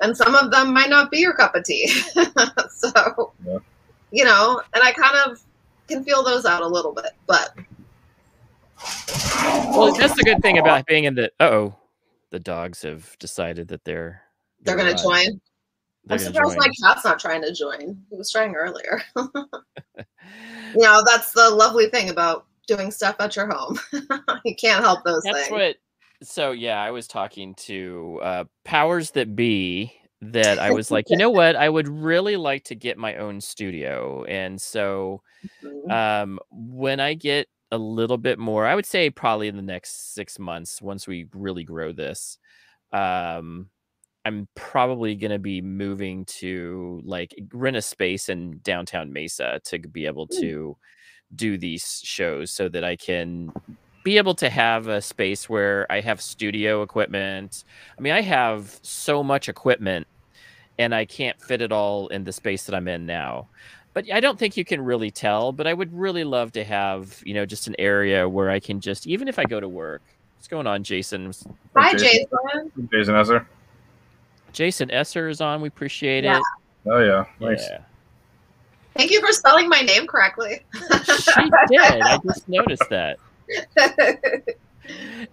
Speaker 4: and some of them might not be your cup of tea so
Speaker 3: Yeah.
Speaker 4: you know and i kind of can feel those out a little bit but
Speaker 2: Well, that's the good thing about being in the. Oh, the dogs have decided that they're
Speaker 4: they're gonna
Speaker 2: uh,
Speaker 4: join
Speaker 2: they're
Speaker 4: i'm surprised
Speaker 2: join.
Speaker 4: my cat's not trying to join he was trying earlier you know that's the lovely thing about doing stuff at your home you can't help those
Speaker 2: That's
Speaker 4: things
Speaker 2: what. So yeah, I was talking to uh, powers that be. That I was like, you know what? I would really like to get my own studio, and so
Speaker 4: Mhm.
Speaker 2: um, when I get a little bit more. I would say probably in the next six months, once we really grow this. Um, I'm probably going to be moving to like rent a space in downtown Mesa to be able
Speaker 4: Mm.
Speaker 2: to do these shows so that I can be able to have a space where I have studio equipment. I mean, I have so much equipment and I can't fit it all in the space that I'm in now. But I don't think you can really tell, but I would really love to have, you know, just an area where I can just even if I go to work. What's going on, Jason?
Speaker 4: Hi,
Speaker 3: Jason.
Speaker 4: Jason.
Speaker 3: Jason Esser.
Speaker 2: Jason Esser is on. We appreciate
Speaker 4: Yeah.
Speaker 2: it.
Speaker 3: Oh yeah, nice.
Speaker 2: Yeah.
Speaker 4: Thank you for spelling my name correctly.
Speaker 2: She did. I just noticed that.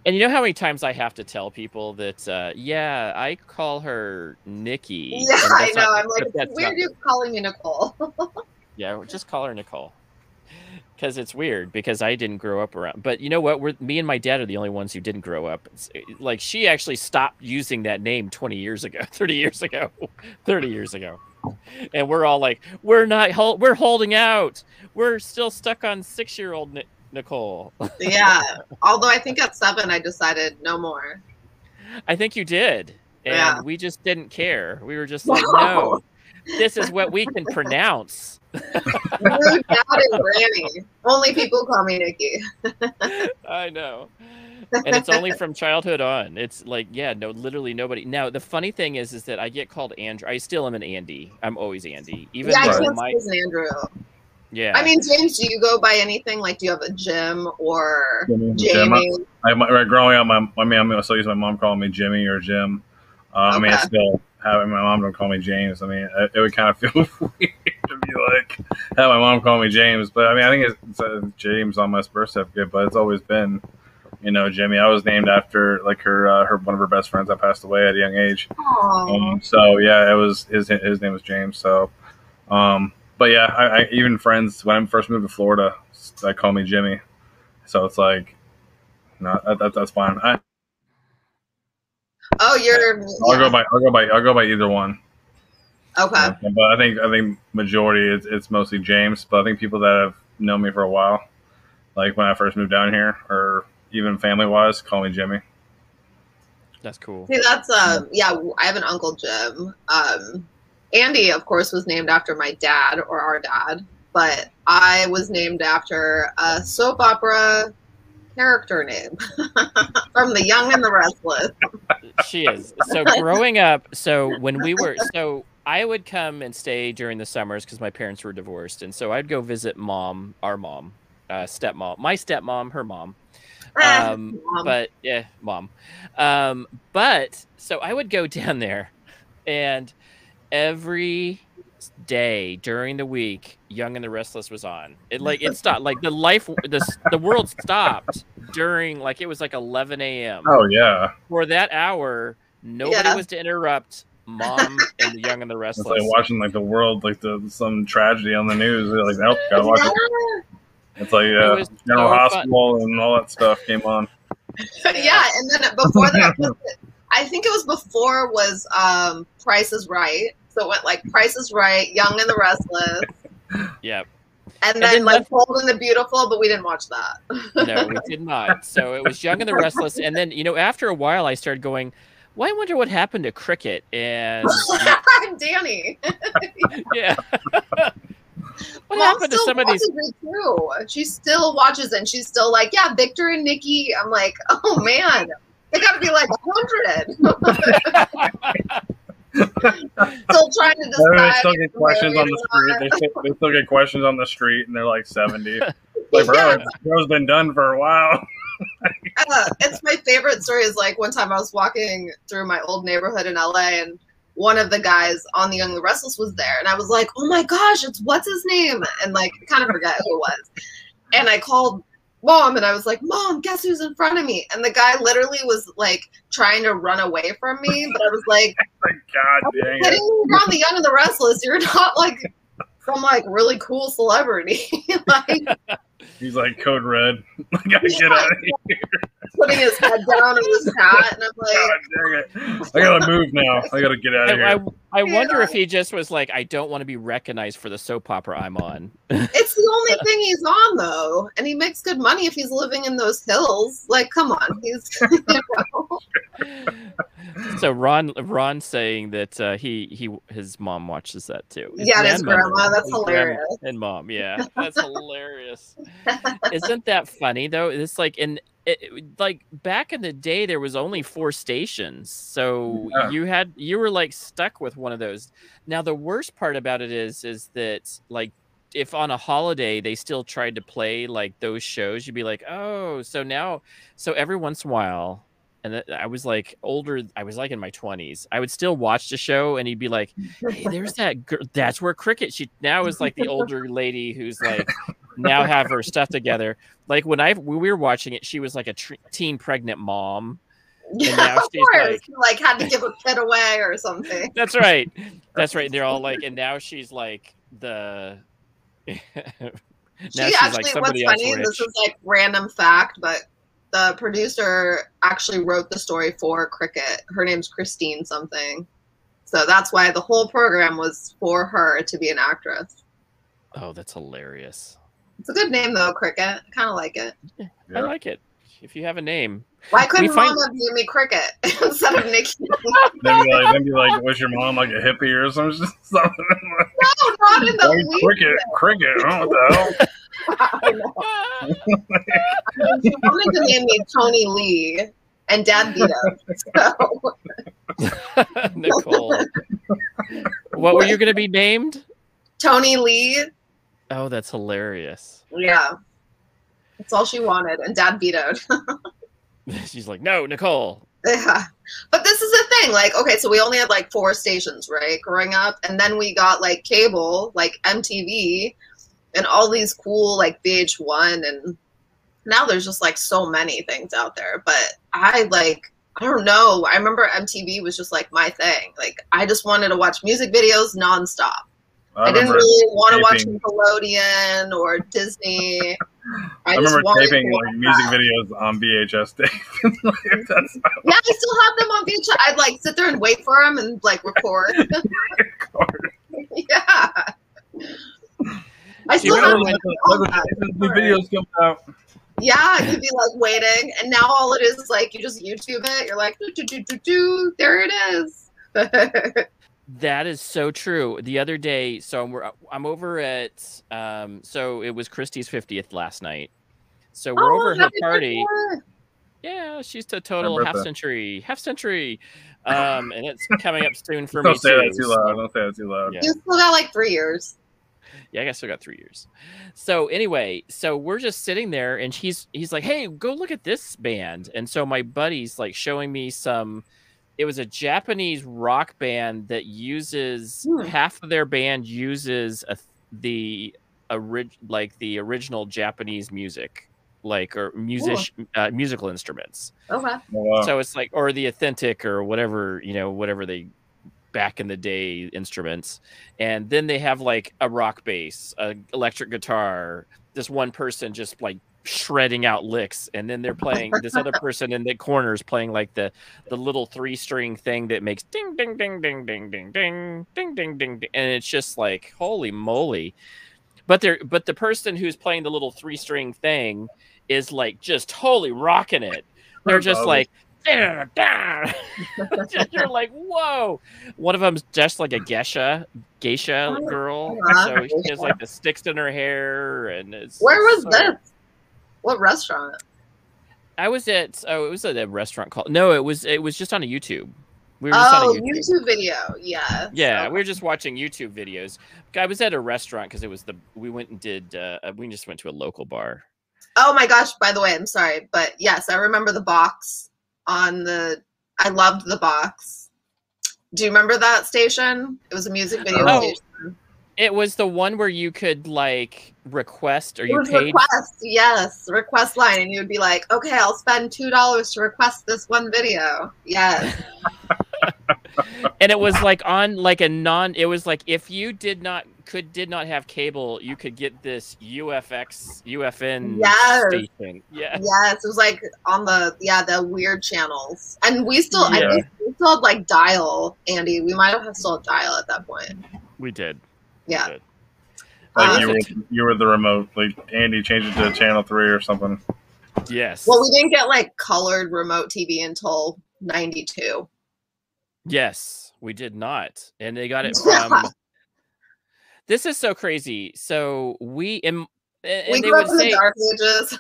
Speaker 2: And you know how many times I have to tell people that, uh, yeah, I call her Nikki.
Speaker 4: yeah, I know.
Speaker 2: not-
Speaker 4: I'm like, it's weird you calling me Nicole.
Speaker 2: Yeah, just call her Nicole. Because it's weird because I didn't grow up around. But you know what? We're me and my dad are the only ones who didn't grow up. It's, eh, like she actually stopped using that name 20 years ago, 30 years ago, 30 years ago. And we're all like, we're not, we're holding out. We're still stuck on six year old Nicole.
Speaker 4: yeah. Although I think at seven I decided no more.
Speaker 2: I think you did. And
Speaker 4: Yeah.
Speaker 2: we just didn't care. We were just like, no, this is what we can pronounce.
Speaker 4: Rude granny. Only people call me Nikki.
Speaker 2: I know. And it's only from childhood on. It's like, yeah, no, literally nobody. Now, the funny thing is, is that I get called Andrew. I still am an Andy. I'm always Andy. Even
Speaker 4: yeah, I
Speaker 2: though
Speaker 4: can't
Speaker 2: my,
Speaker 4: Andrew.
Speaker 2: Yeah.
Speaker 4: I mean, James, do you go by anything? Like, do you have a Jim or
Speaker 3: Jimmy.
Speaker 4: Jamie?
Speaker 3: Jim. I, my, right, growing up, my, I mean, I'm still used my mom calling me Jimmy or Jim. Uh, I mean, I still have my mom don't call me James. I mean, it, it would kind of feel weird to be like have my mom call me James, but I mean, I think it's, it's uh, James on my birth certificate, but it's always been, you know, Jimmy. I was named after like her, uh, her one of her best friends that passed away at a young age.
Speaker 4: Aw.
Speaker 3: Um, so yeah, it was his his name was James. So, um, but yeah, I, I even friends when I first moved to Florida, they call me Jimmy. So it's like, no, that, that, that's fine. I,
Speaker 4: Oh, you're.
Speaker 3: I'll
Speaker 4: yeah.
Speaker 3: go by I'll go by I'll go by either one.
Speaker 4: Okay.
Speaker 3: But I think I think majority it's, it's mostly James. But I think people that have known me for a while, like when I first moved down here, or even family wise, call me Jimmy.
Speaker 2: That's cool.
Speaker 4: See, that's um, yeah. I have an uncle Jim. Um, Andy, of course, was named after my dad or our dad, but I was named after a soap opera character name from The Young and the Restless.
Speaker 2: She is. So growing up, so when we were, so I would come and stay during the summers because my parents were divorced, and so I'd go visit mom, our mom, uh, stepmom, my stepmom, her mom. Um,
Speaker 4: Mom.
Speaker 2: but yeah, mom. Um, but so I would go down there, and every day during the week, Young and the Restless was on. It like it stopped. Like the life, the the world stopped during like it was like 11 a.m.
Speaker 3: Oh yeah,
Speaker 2: For that hour, nobody
Speaker 4: Yeah.
Speaker 2: was to interrupt mom and the Young and the
Speaker 3: it's
Speaker 2: Restless.
Speaker 3: like watching like the world like the some tragedy on the news. They're like, nope, gotta watch it. It's like uh,
Speaker 2: was
Speaker 3: General
Speaker 2: so fun.
Speaker 3: Hospital and all that stuff came on.
Speaker 4: yeah, and then before that, I think it was before was um, Price is Right. So it went like Price is Right, Young and the Restless,
Speaker 2: yeah.
Speaker 4: and
Speaker 2: And
Speaker 4: then
Speaker 2: then
Speaker 4: like
Speaker 2: left-
Speaker 4: Bold and the Beautiful, but we didn't watch that.
Speaker 2: No, we did not. So it was Young and the Restless, and then you know after a while I started going. Well, I wonder what happened to cricket, and
Speaker 4: Danny.
Speaker 2: yeah, what
Speaker 4: Mom
Speaker 2: happened to some of these?
Speaker 4: too. She still watches and she's still like, yeah, Victor and Nikki. I'm like, oh man, they got to be like hundred. still trying to decide.
Speaker 3: They still get questions on the street. They still, they still get questions on the street, and they're like seventy. Like, bro,
Speaker 4: Yeah.
Speaker 3: the show's been done for a while.
Speaker 4: Uh, it's my favorite story. Is like one time I was walking through my old neighborhood in LA, and one of the guys on The Young and the Restless was there, and I was like, oh my gosh, it's what's his name? And like, I kind of forget who it was. And I called mom, and I was like, mom, guess who's in front of me? And the guy literally was like trying to run away from me, but I was like,
Speaker 3: Like, God dang it.
Speaker 4: You're on The Young and the Restless. You're not like some like really cool celebrity. like,
Speaker 3: He's like code red. I gotta get out of here.
Speaker 4: Putting his head down in his hat, and I'm like,
Speaker 3: God dang it! I gotta move now. I gotta get out of here.
Speaker 2: I, I wonder
Speaker 4: Yeah.
Speaker 2: if he just was like, I don't want to be recognized for the soap opera I'm on.
Speaker 4: it's the only thing he's on though, and he makes good money if he's living in those hills. Like, come on, he's you know.
Speaker 2: so Ron Ron saying that uh, he he his mom watches that too.
Speaker 4: Yeah, his grandma, that's
Speaker 2: his grandma
Speaker 4: hilarious.
Speaker 2: And mom, yeah, that's hilarious. Isn't that funny though? It's like in it, like back in the day, there was only four stations, so
Speaker 3: Yeah.
Speaker 2: you had you were like stuck with one of those. Now the worst part about it is is that like if on a holiday they still tried to play like those shows, you'd be like, oh, so now, so every once in a while. And I was like older. I was like in my twenties. I would still watch the show, and he'd be like, "Hey, there's that girl. That's where cricket." She now is like the older lady who's like now have her stuff together. Like when I when we were watching it, she was like a tr- teen pregnant mom.
Speaker 4: Yeah,
Speaker 2: now
Speaker 4: of
Speaker 2: she's
Speaker 4: course.
Speaker 2: like-
Speaker 4: like had to give a kid away or something.
Speaker 2: That's right. That's right. They're all like, and now she's like the. now
Speaker 4: She actually,
Speaker 2: like
Speaker 4: what's funny,
Speaker 2: rich.
Speaker 4: this is like random fact, but the producer actually wrote the story for Cricket. Her name's Christine something. So that's why the whole program was for her to be an actress.
Speaker 2: Oh, that's hilarious.
Speaker 4: It's a good name though, Cricket. I kind of like it.
Speaker 2: I
Speaker 3: Yeah.
Speaker 2: like it. If you have a name,
Speaker 4: Why couldn't
Speaker 2: find-
Speaker 4: Mama name me Cricket instead of Nikki?
Speaker 3: Then be like, then be like, was your mom like a hippie or something? something?
Speaker 4: no, not in the least.
Speaker 3: cricket, cricket. Oh, what the hell?
Speaker 4: I know. She wanted to name me Tony Lee, and Dad beat him. So
Speaker 2: Nicole. what were you going to be named?
Speaker 4: Tony Lee,
Speaker 2: Oh, that's hilarious.
Speaker 4: yeah, that's all she wanted, and Dad vetoed.
Speaker 2: She's like, no, Nicole.
Speaker 4: Yeah. But this is the thing, like, okay, so we only had like four stations, right, growing up, and then we got like cable, like MTV, and all these cool like VH1, and now there's just like so many things out there. But I like, I don't know. I remember MTV was just like my thing. Like, I just wanted to watch music videos nonstop. I, didn't really want to watch Nickelodeon or Disney. I,
Speaker 3: I remember taping like music
Speaker 4: that.
Speaker 3: videos on VHS tape. Like,
Speaker 4: Yeah, I still have them on VHS. I'd like sit there and wait for them and like record. yeah. I
Speaker 2: you
Speaker 4: still have.
Speaker 3: Look, look, the videos come out.
Speaker 4: Yeah, you'd be like waiting, and now all it is is like you just YouTube it. You're like, do, do, do, do, do. there it is.
Speaker 2: That is so true. The other day, so I'm, I'm over at, um, so it was Christie's 50th last night. So we're over at her
Speaker 4: Oh,
Speaker 2: party.
Speaker 4: birthday.
Speaker 2: Yeah, she's a total half
Speaker 3: birthday.
Speaker 2: century, half century. Um, and it's coming up soon for me
Speaker 3: Don't say
Speaker 2: too.
Speaker 3: that too
Speaker 2: so-
Speaker 3: loud. Don't say that too loud.
Speaker 2: Yeah.
Speaker 4: You still got like three years.
Speaker 2: Yeah, I guess I got three years. So anyway, so we're just sitting there, and he's he's like, "Hey, go look at this band." And so my buddy's like showing me some. It was a Japanese rock band that uses
Speaker 4: Hmm.
Speaker 2: half of their band uses a, the orig- like the original Japanese music, like or music uh, musical instruments.
Speaker 4: Okay.
Speaker 3: Oh, wow.
Speaker 2: So it's like, or the authentic, or whatever you know, whatever they back in the day instruments, and then they have like a rock bass, a electric guitar. This one person just like shredding out licks, and then they're playing. this other person in the corners playing like the the little three string thing that makes ding ding ding ding ding ding ding ding ding ding, ding and it's just like holy moly. But they're but the person who's playing the little three string thing is like just totally rocking it. They're just like, you're like, whoa. One of them's just like a geisha, geisha
Speaker 4: Oh,
Speaker 2: girl.
Speaker 4: uh-huh.
Speaker 2: So she has like the sticks in her hair, and it's.
Speaker 4: Where was
Speaker 2: so-
Speaker 4: this? What restaurant?
Speaker 2: I was at. Oh, it was at a restaurant called. No, it was. It was just on a YouTube. We were just
Speaker 4: Oh,
Speaker 2: on a YouTube.
Speaker 4: YouTube video. Yeah.
Speaker 2: Yeah,
Speaker 4: So-
Speaker 2: we were just watching YouTube videos. I was at a restaurant because it was the. We went and did. Uh, we just went to a local bar.
Speaker 4: Oh my gosh, by the way, I'm sorry, but yes, I remember the box on the I loved the box. Do you remember that station? It was a music video
Speaker 3: Oh.
Speaker 4: station.
Speaker 2: It was the one where you could like request or you paid.
Speaker 4: request, yes, request line, and you would be like, "Okay, I'll spend two dollars to request this one video." Yes,
Speaker 2: and it was like on like a non it was like if you did not could did not have cable, you could get this UFX UFN
Speaker 4: Yes.
Speaker 2: station. Yeah.
Speaker 4: Yes, it was like on the yeah the weird channels, and we still I
Speaker 3: Yeah.
Speaker 4: think we still had like dial Andy. We might have still had dial at that point.
Speaker 2: We did.
Speaker 4: Yeah.
Speaker 2: Good.
Speaker 3: Like
Speaker 4: Uh,
Speaker 3: you were you were the remote. Like Andy changed it to channel three or something.
Speaker 2: Yes.
Speaker 4: Well, we didn't get like colored remote TV until '92.
Speaker 2: Yes, we did not. And they got it from This is so crazy. So we in and
Speaker 4: we
Speaker 2: they
Speaker 4: grew
Speaker 2: would
Speaker 4: up in
Speaker 2: say
Speaker 4: the dark ages.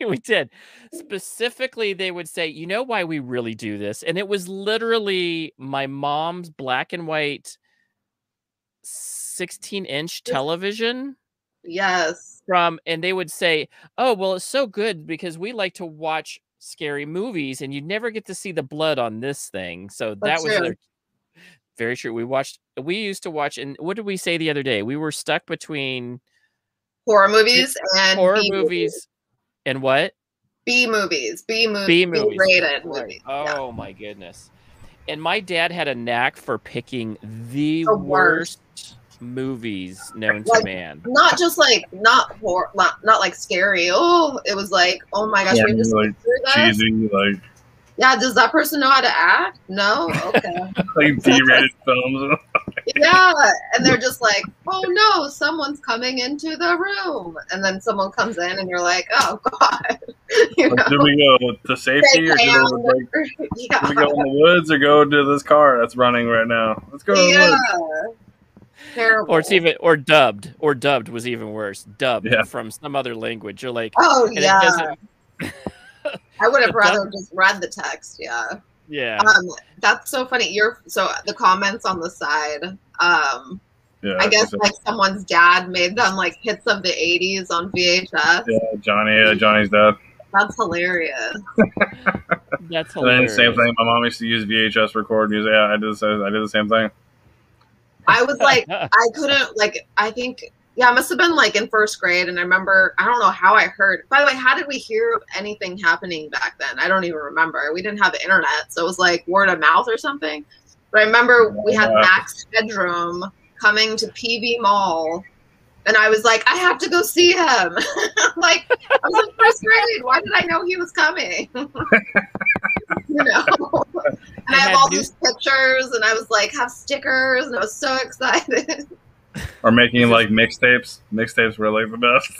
Speaker 2: we, we did. Specifically, they would say, you know why we really do this? And it was literally my mom's black and white 16 inch television
Speaker 4: yes.
Speaker 2: from, and they would say, oh, well, it's so good because we like to watch scary movies and you never get to see the blood on this thing. So that
Speaker 4: That's
Speaker 2: was
Speaker 4: true.
Speaker 2: their very true. We watched, we used to watch, and what did we say the other day? We were stuck between
Speaker 4: Horror movies and
Speaker 2: horror
Speaker 4: B
Speaker 2: movies and what?
Speaker 4: B movies, B movies,
Speaker 2: B movies.
Speaker 4: rated
Speaker 2: Right.
Speaker 4: movies. Yeah.
Speaker 2: Oh my goodness. And my dad had a knack for picking the,
Speaker 4: The
Speaker 2: worst.
Speaker 4: worst.
Speaker 2: Movies known to man.
Speaker 4: Not just like not horror, not, not like scary. Oh, it was like, oh my gosh, we just
Speaker 3: like,
Speaker 4: through.
Speaker 3: Cheesy, like
Speaker 4: Yeah, does that person know how to act? No. Okay.
Speaker 3: like D-rated films.
Speaker 4: yeah, and they're just like, oh no, someone's coming into the room, and then someone comes in, and you're like, oh god, you
Speaker 3: Like,
Speaker 4: know.
Speaker 3: do we go to safety or do we, like, do we go in the woods or go to this car that's running right now? Let's go to the
Speaker 4: yeah.
Speaker 3: Woods.
Speaker 4: Terrible.
Speaker 2: Or it's even or dubbed. Or dubbed was even worse. Dubbed
Speaker 3: Yeah.
Speaker 2: from some other language. You're like,
Speaker 4: Oh
Speaker 2: and
Speaker 4: yeah.
Speaker 2: doesn't
Speaker 4: I would have rather
Speaker 2: dub-
Speaker 4: just read the text. Yeah.
Speaker 2: yeah.
Speaker 4: Um, that's so funny. You're so the comments on the side. Um,
Speaker 3: Yeah,
Speaker 4: I guess
Speaker 3: it's a-
Speaker 4: like someone's dad made them like hits of the '80s on VHS.
Speaker 3: yeah, Johnny, uh, Johnny's dad.
Speaker 4: That's hilarious.
Speaker 2: That's
Speaker 3: And then same thing. My mom used to use VHS record music. Yeah, I did. The same, I did the same thing.
Speaker 4: I was like, I couldn't like. I think yeah, it must have been like in first grade, and I remember I don't know how I heard. By the way, how did we hear anything happening back then? I don't even remember. We didn't have the internet, so it was like word of mouth or something. But I remember we had. Max Headroom coming to PV Mall, and I was like, I have to go see him. like I was in first grade. Why did I know he was coming? you know. And I have all
Speaker 2: new-
Speaker 4: these pictures, and I was like, have stickers, and I was so excited.
Speaker 3: Or making like mixtapes. Mixtapes were like the best.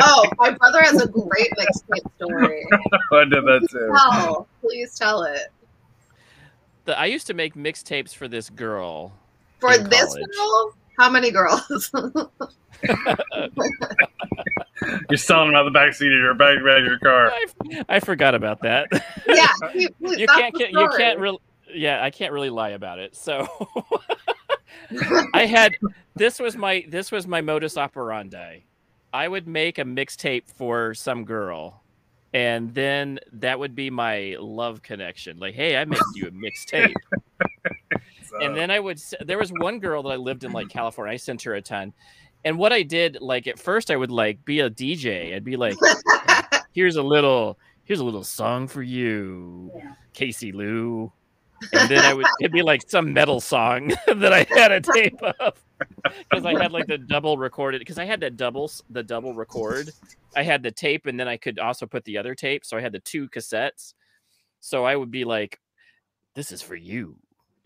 Speaker 4: Oh, my brother has a great mixtape story.
Speaker 3: I did that too.
Speaker 4: Tell, please tell it.
Speaker 2: The- I used to make mixtapes for this girl.
Speaker 4: For this
Speaker 2: college.
Speaker 4: girl, how many girls?
Speaker 3: You're selling them out the back seat of your back of your car.
Speaker 2: I, I forgot about that.
Speaker 4: yeah, you,
Speaker 2: you can't
Speaker 4: the
Speaker 2: get- you can't really yeah i can't really lie about it so i had this was my this was my modus operandi i would make a mixtape for some girl and then that would be my love connection like hey i made you a mixtape
Speaker 3: So,
Speaker 2: and oh. then I would. There was one girl that I lived in like California. I sent her a ton, and what I did, like at first, I would like be a DJ. I'd be like, "Here's a little, here's a little song for you, Casey Lou," and then I would it'd be like some metal song that I had a tape of because I had like the double recorded because I had that double the double record. I had the tape, and then I could also put the other tape, so I had the two cassettes. So I would be like, "This is for you."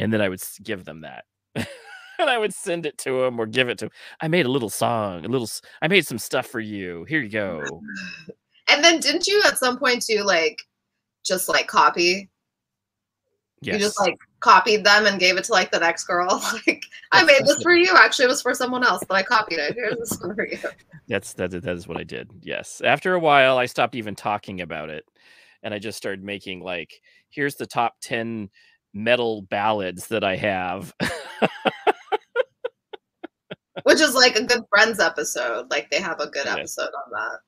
Speaker 2: And then I would give them that. and I would send it to them or give it to 'em. I made a little song, a little I made some stuff for you. Here you go.
Speaker 4: and then didn't you at some point too like just like copy?
Speaker 2: Yes.
Speaker 4: You just like copied them and gave it to like the next girl. Like I made this for you. Actually, it was for someone else, but I copied it. Here's this one for you.
Speaker 2: That's that that is what I did. Yes. After a while I stopped even talking about it and I just started making like here's the top 10 metal ballads that I have.
Speaker 4: Which is like a good friends episode. Like they have a good
Speaker 2: Yeah.
Speaker 4: episode on that.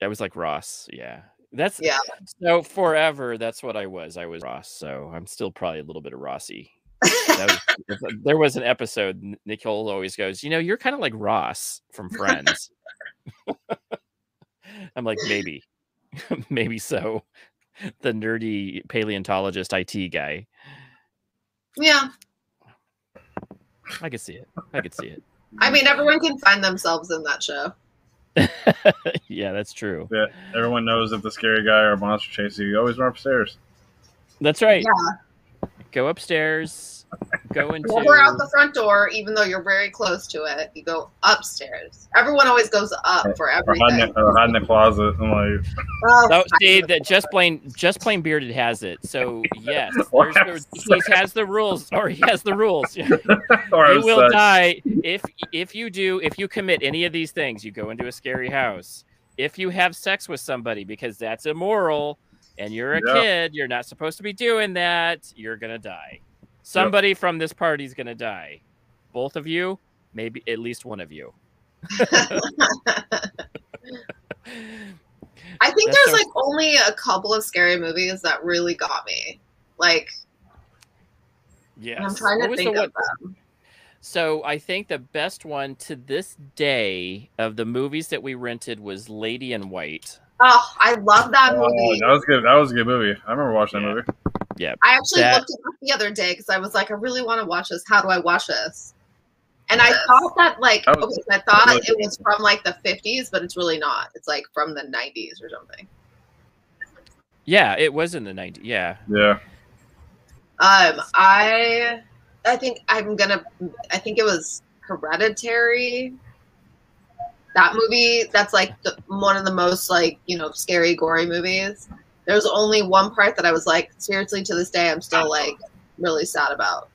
Speaker 2: that was like Ross. Yeah. That's
Speaker 4: Yeah.
Speaker 2: so forever that's what I was. I was Ross. So I'm still probably a little bit of Rossy. Was, uh, there was an episode Nicole always goes, you know, you're kind of like Ross from Friends. I'm like, maybe, maybe so. The nerdy paleontologist IT guy.
Speaker 4: Yeah.
Speaker 2: I could see it. I could see it.
Speaker 4: I mean, everyone can find themselves in that show.
Speaker 2: yeah, that's true.
Speaker 3: Yeah, everyone knows that the scary guy or monster chases you, you always run upstairs.
Speaker 2: That's right.
Speaker 4: Yeah.
Speaker 2: Go upstairs. Go into.
Speaker 4: Never out the front door, even though you're very close to it. You go upstairs. Everyone always goes up for
Speaker 3: Or hide
Speaker 4: everything.
Speaker 3: in, the, or hide in the closet. I'm like,
Speaker 4: Oh,
Speaker 2: Oh, see that just plain just plain bearded has it. So yes, the, he has the rules, or he has the rules. you
Speaker 3: I was
Speaker 2: will
Speaker 3: like,
Speaker 2: die if if you do if you commit any of these things. You go into a scary house. If you have sex with somebody because that's immoral, and you're a
Speaker 3: Yeah.
Speaker 2: kid, you're not supposed to be doing that. You're gonna die. Somebody from this party's gonna die. Both of you, maybe at least one of you.
Speaker 4: I think
Speaker 2: That's
Speaker 4: there's
Speaker 2: so-
Speaker 4: like only a couple of scary movies that really got me. Like,
Speaker 2: yeah,
Speaker 4: I'm trying
Speaker 2: What
Speaker 4: to
Speaker 2: was the
Speaker 4: think
Speaker 2: one-
Speaker 4: of them.
Speaker 2: So I think the best one to this day of the movies that we rented was Lady in White.
Speaker 4: Oh, I love that
Speaker 3: oh,
Speaker 4: movie.
Speaker 3: that was good. That was a good movie. I remember watching that
Speaker 2: Yeah.
Speaker 4: I actually
Speaker 2: That-
Speaker 4: looked it up the other day because I was like, I really want to watch this. How do I watch this? And I thought that like
Speaker 3: That
Speaker 4: okay, I thought it was from like the 50s, but it's really not. It's like from the 90s or something.
Speaker 2: Yeah, it was in the 90s. Yeah.
Speaker 3: Yeah.
Speaker 4: Um, I I think I'm gonna. I think it was Hereditary. That movie. That's like the, one of the most like you know scary, gory movies. There's only one part that I was like, seriously, to this day, I'm still like really sad about.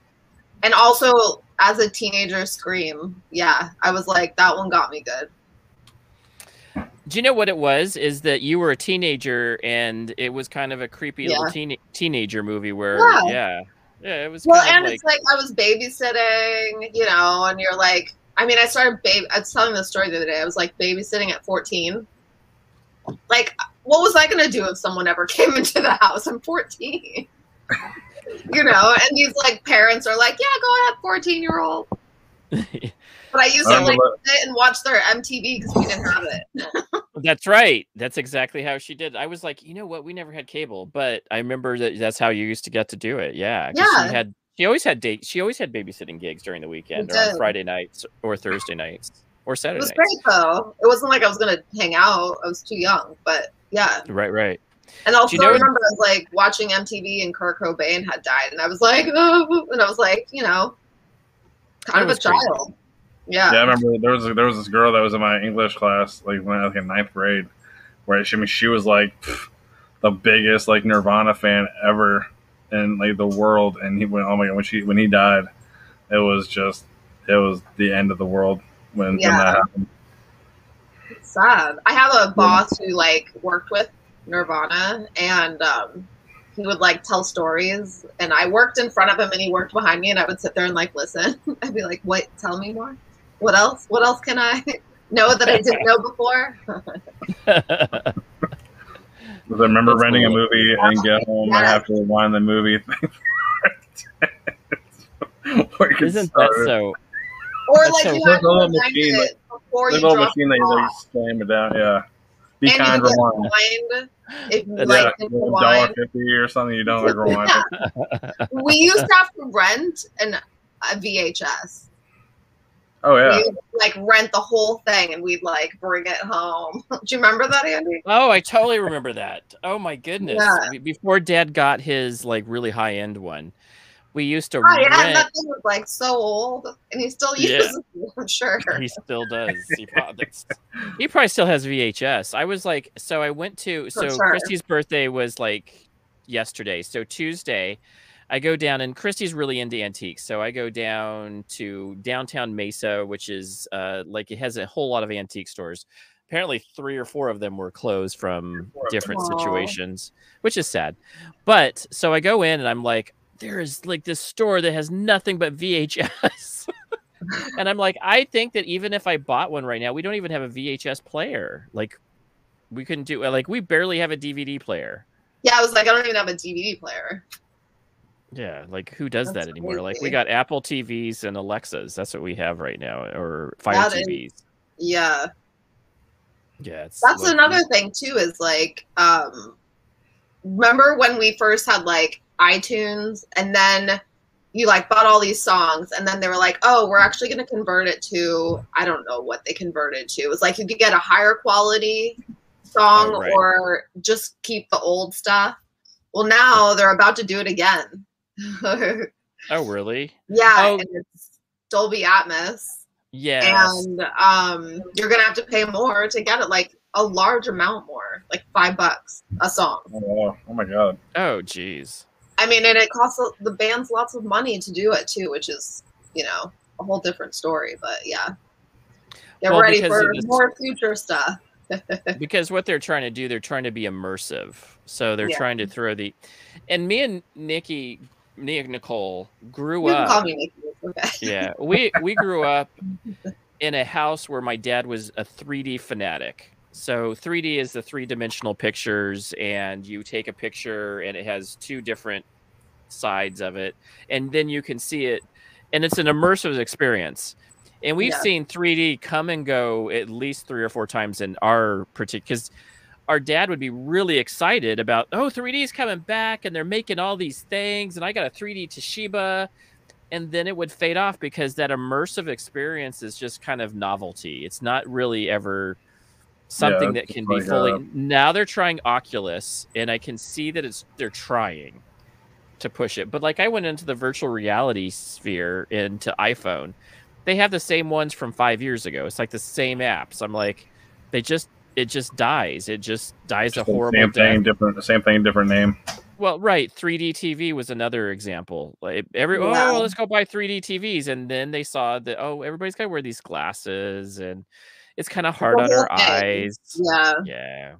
Speaker 4: And also, as a teenager, Scream. Yeah, I was like, that one got me good.
Speaker 2: Do you know what it was? Is that you were a teenager and it was kind of a creepy little
Speaker 4: Yeah.
Speaker 2: teen- teenager movie where,
Speaker 4: Yeah.
Speaker 2: yeah. Yeah, it was
Speaker 4: Well, and
Speaker 2: like,
Speaker 4: it's like I was babysitting, you know, and you're like, I mean, I started baby. I was telling the story the other day. I was like babysitting at 14. Like, what was I gonna do if someone ever came into the house? I'm 14. you know, and these like parents are like, yeah, go ahead, 14 year old. But I used to um, like
Speaker 3: remember
Speaker 4: sit and watch their MTV because we didn't have it.
Speaker 2: that's right. That's exactly how she did. I was like, you know what? We never had cable, but I remember that that's how you used to get to do it. Yeah. 'cause
Speaker 4: Yeah.
Speaker 2: She had, she always had date. She always had babysitting gigs during the weekend or on. Friday nights or Thursday nights or Saturday.
Speaker 4: It was
Speaker 2: nights.
Speaker 4: great though. It wasn't like I was gonna hang out. I was too young, but yeah.
Speaker 2: Right, right.
Speaker 4: And also,
Speaker 2: you know-
Speaker 4: I remember I was like watching MTV and Kurt Cobain had died, and I was like, oh, and I was like, you know, kind
Speaker 2: That
Speaker 4: of a
Speaker 2: crazy.
Speaker 4: child. Yeah.
Speaker 3: Yeah, I remember there was there was this girl that was in my English class, like when I was in ninth grade, where she I mean she was like pff, the biggest like Nirvana fan ever in like the world, and he went oh my god when she when he died, it was just it was the end of the world when, when that happened.
Speaker 4: It's sad. I have a boss who like worked with Nirvana, and um, he would like tell stories, and I worked in front of him, and he worked behind me, and I would sit there and like listen. I'd be like, "What? Tell me more. What else? What else can I know that I didn't know before?"
Speaker 3: I remember
Speaker 2: That's
Speaker 3: renting a
Speaker 2: cool.
Speaker 3: movie and get home and I have to rewind the movie. Where you can
Speaker 2: Isn't that so?
Speaker 4: or
Speaker 2: That's
Speaker 4: like
Speaker 2: so-
Speaker 4: you have
Speaker 3: a
Speaker 4: to
Speaker 3: machine,
Speaker 4: it before
Speaker 3: The
Speaker 4: you drop
Speaker 3: machine that
Speaker 4: it
Speaker 3: you
Speaker 4: off.
Speaker 3: like slam it down, yeah. Be
Speaker 4: And
Speaker 3: kind,
Speaker 4: you
Speaker 3: rewind.
Speaker 4: rewind if you
Speaker 3: Yeah,
Speaker 4: like didn't
Speaker 3: a
Speaker 4: rewind.
Speaker 3: fifty or something. You don't like rewind.
Speaker 4: We used to have to rent an a VHS.
Speaker 3: Oh yeah,
Speaker 4: We'd like rent the whole thing and we'd like bring it home. Do you remember that, Andy?
Speaker 2: Oh, I totally remember that. Oh my goodness!
Speaker 4: Yeah.
Speaker 2: Before Dad got his like really high end one, we used to
Speaker 4: Oh yeah,
Speaker 2: rent.
Speaker 4: that thing was like so old, and he still
Speaker 2: Yeah.
Speaker 4: uses it. I'm sure.
Speaker 2: He still does. He probably, he probably still has VHS. I was like, so I went to so
Speaker 4: sure.
Speaker 2: Christy's birthday was like yesterday. So Tuesday, I go down and Christy's really into antiques. So I go down to downtown Mesa, which is uh like it has a whole lot of antique stores. Apparently, three or four of them were closed from different. Situations, which is sad. But so I go in and I'm like, there is like this store that has nothing but VHS. and I'm like, I think that even if I bought one right now, we don't even have a VHS player. Like, we couldn't do like we barely have a DVD player.
Speaker 4: Yeah, I was like, I don't even have a DVD player.
Speaker 2: Yeah, like who does
Speaker 4: That's
Speaker 2: that anymore? Like we got Apple TVs and Alexas. That's what we have right now, or Fire
Speaker 4: That is-
Speaker 2: TVs.
Speaker 4: Yeah,
Speaker 2: Yeah, it's
Speaker 4: that's
Speaker 2: like-
Speaker 4: another thing too. Is like, um, remember when we first had like iTunes, and then you like bought all these songs and then they were like oh we're actually going to convert it to i don't know what they converted to it was like you could get a higher quality song
Speaker 2: Oh, right.
Speaker 4: or just keep the old stuff well now they're about to do it again
Speaker 2: Oh, really?
Speaker 4: yeah
Speaker 2: Oh.
Speaker 4: and it's dolby atmos
Speaker 2: Yes.
Speaker 4: and um you're gonna have to pay more to get it like a large amount more like five bucks a song
Speaker 3: Oh, wow. oh my god.
Speaker 2: oh, geez.
Speaker 4: I mean, and it costs the bands lots of money to do it too, which is, you know, a whole different story. But yeah, get
Speaker 2: Well,
Speaker 4: ready for more future stuff.
Speaker 2: because what they're trying to do, they're trying to be immersive. So they're
Speaker 4: Yeah.
Speaker 2: trying to throw the, and me and Nikki, me and Nicole grew
Speaker 4: You can
Speaker 2: up.
Speaker 4: call me Nikki. Okay.
Speaker 2: yeah, we we grew up in a house where my dad was a 3D fanatic. So 3D is the three dimensional pictures, and you take a picture, and it has two different sides of it, and then you can see it, and it's an immersive experience. And we've
Speaker 4: Yeah.
Speaker 2: seen 3D come and go at least three or four times in our particular because our dad would be really excited about oh 3D is coming back and they're making all these things and I got a 3D Toshiba and then it would fade off because that immersive experience is just kind of novelty. It's not really ever something that can be fully.
Speaker 3: uh,
Speaker 2: now they're trying Oculus, and I can see that it's they're trying to push it. But like I went into the virtual reality sphere into iPhone, they have the same ones from five years ago. It's like the same apps. I'm like, they just it just dies. It just dies a
Speaker 3: Just the
Speaker 2: horrible
Speaker 3: same
Speaker 2: death.
Speaker 3: thing, different. The same thing, different name.
Speaker 2: Well, right. 3D TV was another example. Like every
Speaker 4: Yeah.
Speaker 2: oh, let's go buy 3D TVs, and then they saw that oh, everybody's got to wear these glasses, and it's kind of hard on our
Speaker 4: thing.
Speaker 2: eyes.
Speaker 4: Yeah,
Speaker 2: Yeah.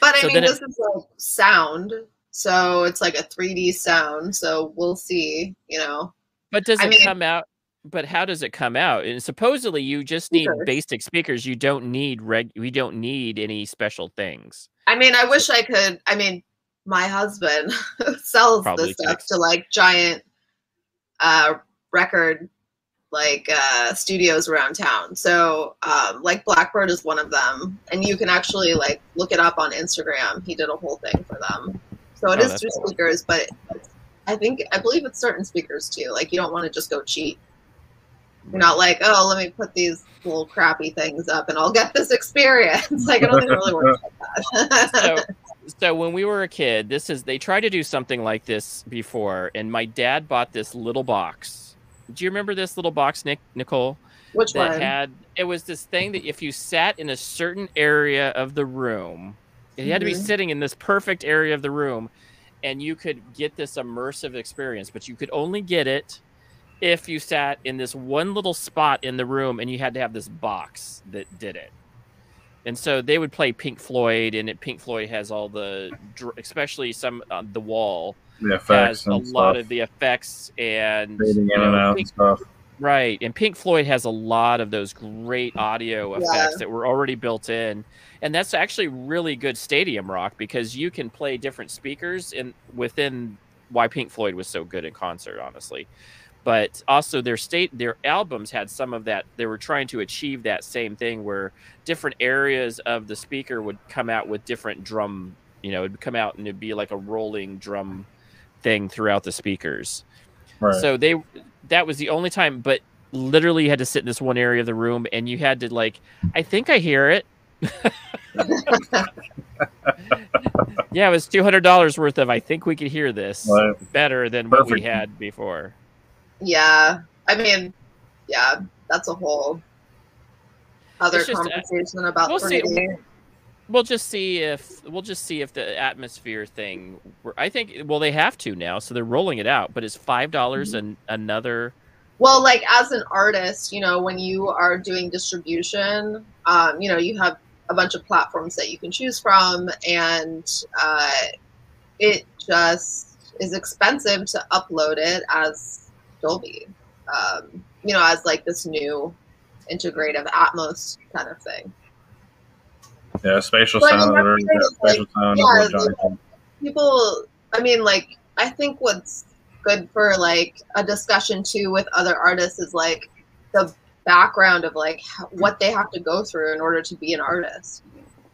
Speaker 4: but I
Speaker 2: So
Speaker 4: mean, this is like sound, so it's like a 3D sound. So we'll see. You know,
Speaker 2: But does
Speaker 4: I
Speaker 2: it
Speaker 4: mean-
Speaker 2: come out? But how does it come out? And supposedly you just need
Speaker 4: Speakers.
Speaker 2: basic speakers. You don't need reg. We don't need any special things.
Speaker 4: I mean, I wish I could. I mean, my husband sells
Speaker 2: Probably
Speaker 4: this stuff
Speaker 2: takes-
Speaker 4: to like giant uh, record like uh, studios around town. So, um, like Blackbird is one of them, and you can actually like look it up on Instagram. He did a whole thing for them. So it
Speaker 2: Oh,
Speaker 4: is through
Speaker 2: cool.
Speaker 4: speakers, but I think I believe it's certain speakers too. Like you don't want to just go cheap. You're not like, oh, let me put these little crappy things up and I'll get this experience. like, I don't think it really works like that.
Speaker 2: so so when we were a kid this is they tried to do something like this before and my dad bought this little box do you remember this little box nick nicole
Speaker 4: Which
Speaker 2: that
Speaker 4: one?
Speaker 2: had it was this thing that if you sat in a certain area of the room you had to be
Speaker 4: Mhm.
Speaker 2: sitting in this perfect area of the room and you could get this immersive experience but you could only get it if you sat in this one little spot in the room and you had to have this box that did it and so they would play Pink Floyd, and it, Pink Floyd has all the, especially some on the wall
Speaker 3: The effects
Speaker 2: has a
Speaker 3: and
Speaker 2: lot
Speaker 3: stuff.
Speaker 2: of the effects and
Speaker 3: fading
Speaker 2: you
Speaker 3: in and
Speaker 2: know,
Speaker 3: out and stuff.
Speaker 2: right. And Pink Floyd has a lot of those great audio
Speaker 4: Yeah.
Speaker 2: effects that were already built in, and that's actually really good stadium rock because you can play different speakers in within why Pink Floyd was so good in concert, honestly. But also their state their albums had some of that. They were trying to achieve that same thing where different areas of the speaker would come out with different drum. You know, it'd come out and it'd be like a rolling drum thing throughout the speakers.
Speaker 3: Right.
Speaker 2: So they that was the only time, but literally you had to sit in this one area of the room and you had to like I think I hear it. yeah, it was two hundred dollars worth of I think we could hear this
Speaker 3: Right.
Speaker 2: better than what we had before.
Speaker 4: yeah. I mean, yeah, that's a whole other
Speaker 2: It's just, uh,
Speaker 4: conversation about
Speaker 2: we'll see.
Speaker 4: 3D.
Speaker 2: We'll just see if we'll just see if the atmosphere thing. I think well they have to now, so they're rolling it out. But it's five dollars
Speaker 4: Mm-hmm.
Speaker 2: and another.
Speaker 4: Well, like as an artist, you know, when you are doing distribution, um, you know, you have a bunch of platforms that you can choose from, and uh, it just is expensive to upload it as Dolby, um, you know, as like this new integrative Atmos kind of thing.
Speaker 3: Yeah, spatial sound.
Speaker 4: that's
Speaker 3: Very
Speaker 4: kind
Speaker 3: good.
Speaker 4: of like-
Speaker 3: sound.
Speaker 4: yeah, people i mean like i think what's good for like a discussion too with other artists is like the background of like what they have to go through in order to be an artist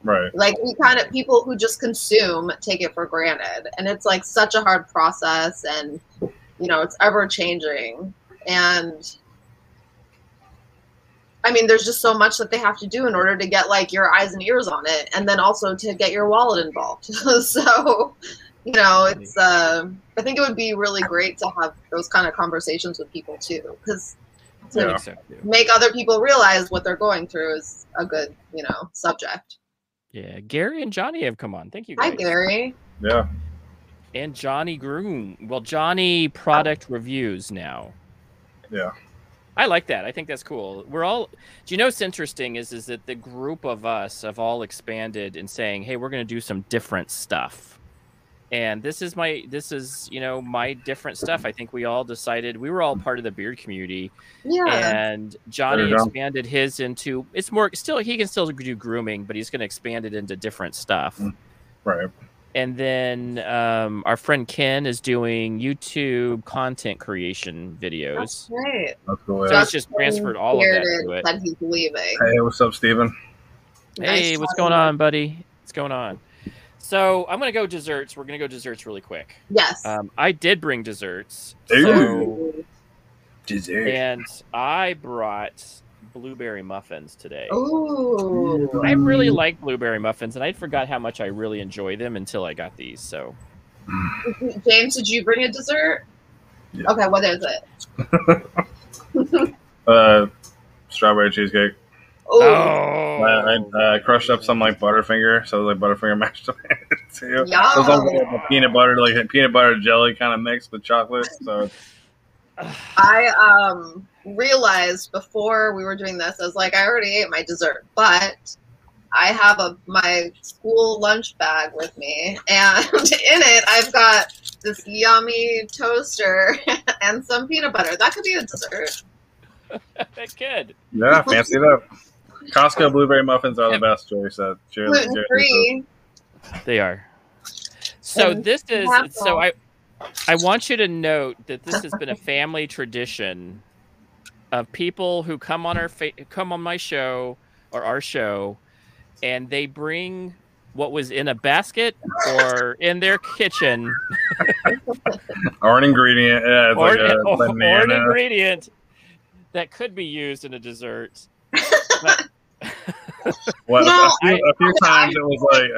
Speaker 3: Right.
Speaker 4: like we kind of people who just consume take it for granted and it's like such a hard process and you know it's ever changing and I mean, there's just so much that they have to do in order to get like your eyes and ears on it, and then also to get your wallet involved. so, you know, it's. Uh, I think it would be really great to have those kind of conversations with people too, because to
Speaker 3: Yeah.
Speaker 4: Make other people realize what they're going through is a good, you know, subject.
Speaker 2: Yeah, Gary and Johnny have come on. Thank you.
Speaker 4: Hi, Gary.
Speaker 3: Yeah.
Speaker 2: And Johnny Groom. Well, Johnny product reviews now.
Speaker 3: Yeah.
Speaker 2: I like that. I think that's cool. We're all. Do you know what's interesting is is that the group of us have all expanded in saying, "Hey, we're going to do some different stuff." And this is my this is you know my different stuff. I think we all decided we were all part of the beard community,
Speaker 4: Yeah.
Speaker 2: and Johnny
Speaker 3: There you go.
Speaker 2: expanded his into it's more still he can still do grooming, but he's going to expand it into different stuff.
Speaker 3: Mm. Right.
Speaker 2: And then um, our friend Ken is doing YouTube content creation
Speaker 4: That's
Speaker 2: videos.
Speaker 4: great.
Speaker 3: That's cool.
Speaker 2: So
Speaker 3: Yeah.
Speaker 2: he's just transferred all of that to it.
Speaker 4: That he's leaving.
Speaker 3: Hey, what's up, Steven?
Speaker 2: Hey,
Speaker 4: Nice
Speaker 2: what's going
Speaker 4: you.
Speaker 2: on, buddy? What's going on? So I'm gonna go desserts. We're gonna go desserts really quick.
Speaker 4: Yes.
Speaker 2: Um, I did bring desserts,
Speaker 3: Ooh.
Speaker 2: so,
Speaker 3: Dessert.
Speaker 2: and I brought blueberry muffins today.
Speaker 4: Ooh.
Speaker 2: I really like blueberry muffins, and I forgot how much I really enjoy them until I got these. So
Speaker 4: James, did you bring a dessert?
Speaker 3: Yeah.
Speaker 4: Okay, what is it?
Speaker 3: Uh, strawberry cheesecake.
Speaker 4: Ooh.
Speaker 2: oh,
Speaker 3: I, I uh, crushed up some like Butterfinger, so it was like Butterfinger mashed potatoes too.
Speaker 4: Yum.
Speaker 3: So it's like a peanut butter, like peanut butter jelly kind of mixed with chocolate. So
Speaker 4: I um realized before we were doing this, I was like, I already ate my dessert, but I have a my school lunch bag with me, and in it I've got this yummy toaster and some peanut butter. That could be a dessert.
Speaker 2: that kid.
Speaker 3: yeah, fancy it up. Costco blueberry muffins are the best, Jerry said. Jerry,
Speaker 4: Gluten free.
Speaker 2: They are. So
Speaker 4: And
Speaker 2: this is so I I want you to note that this has been a family tradition of people who come on our fa- come on my show or our show and they bring what was in a basket or in their kitchen
Speaker 3: Or an ingredient. Yeah, it's
Speaker 2: or,
Speaker 3: like a
Speaker 2: or an ingredient that could be used in a dessert. But-
Speaker 3: What,
Speaker 4: No,
Speaker 3: a, few, a few times it was like,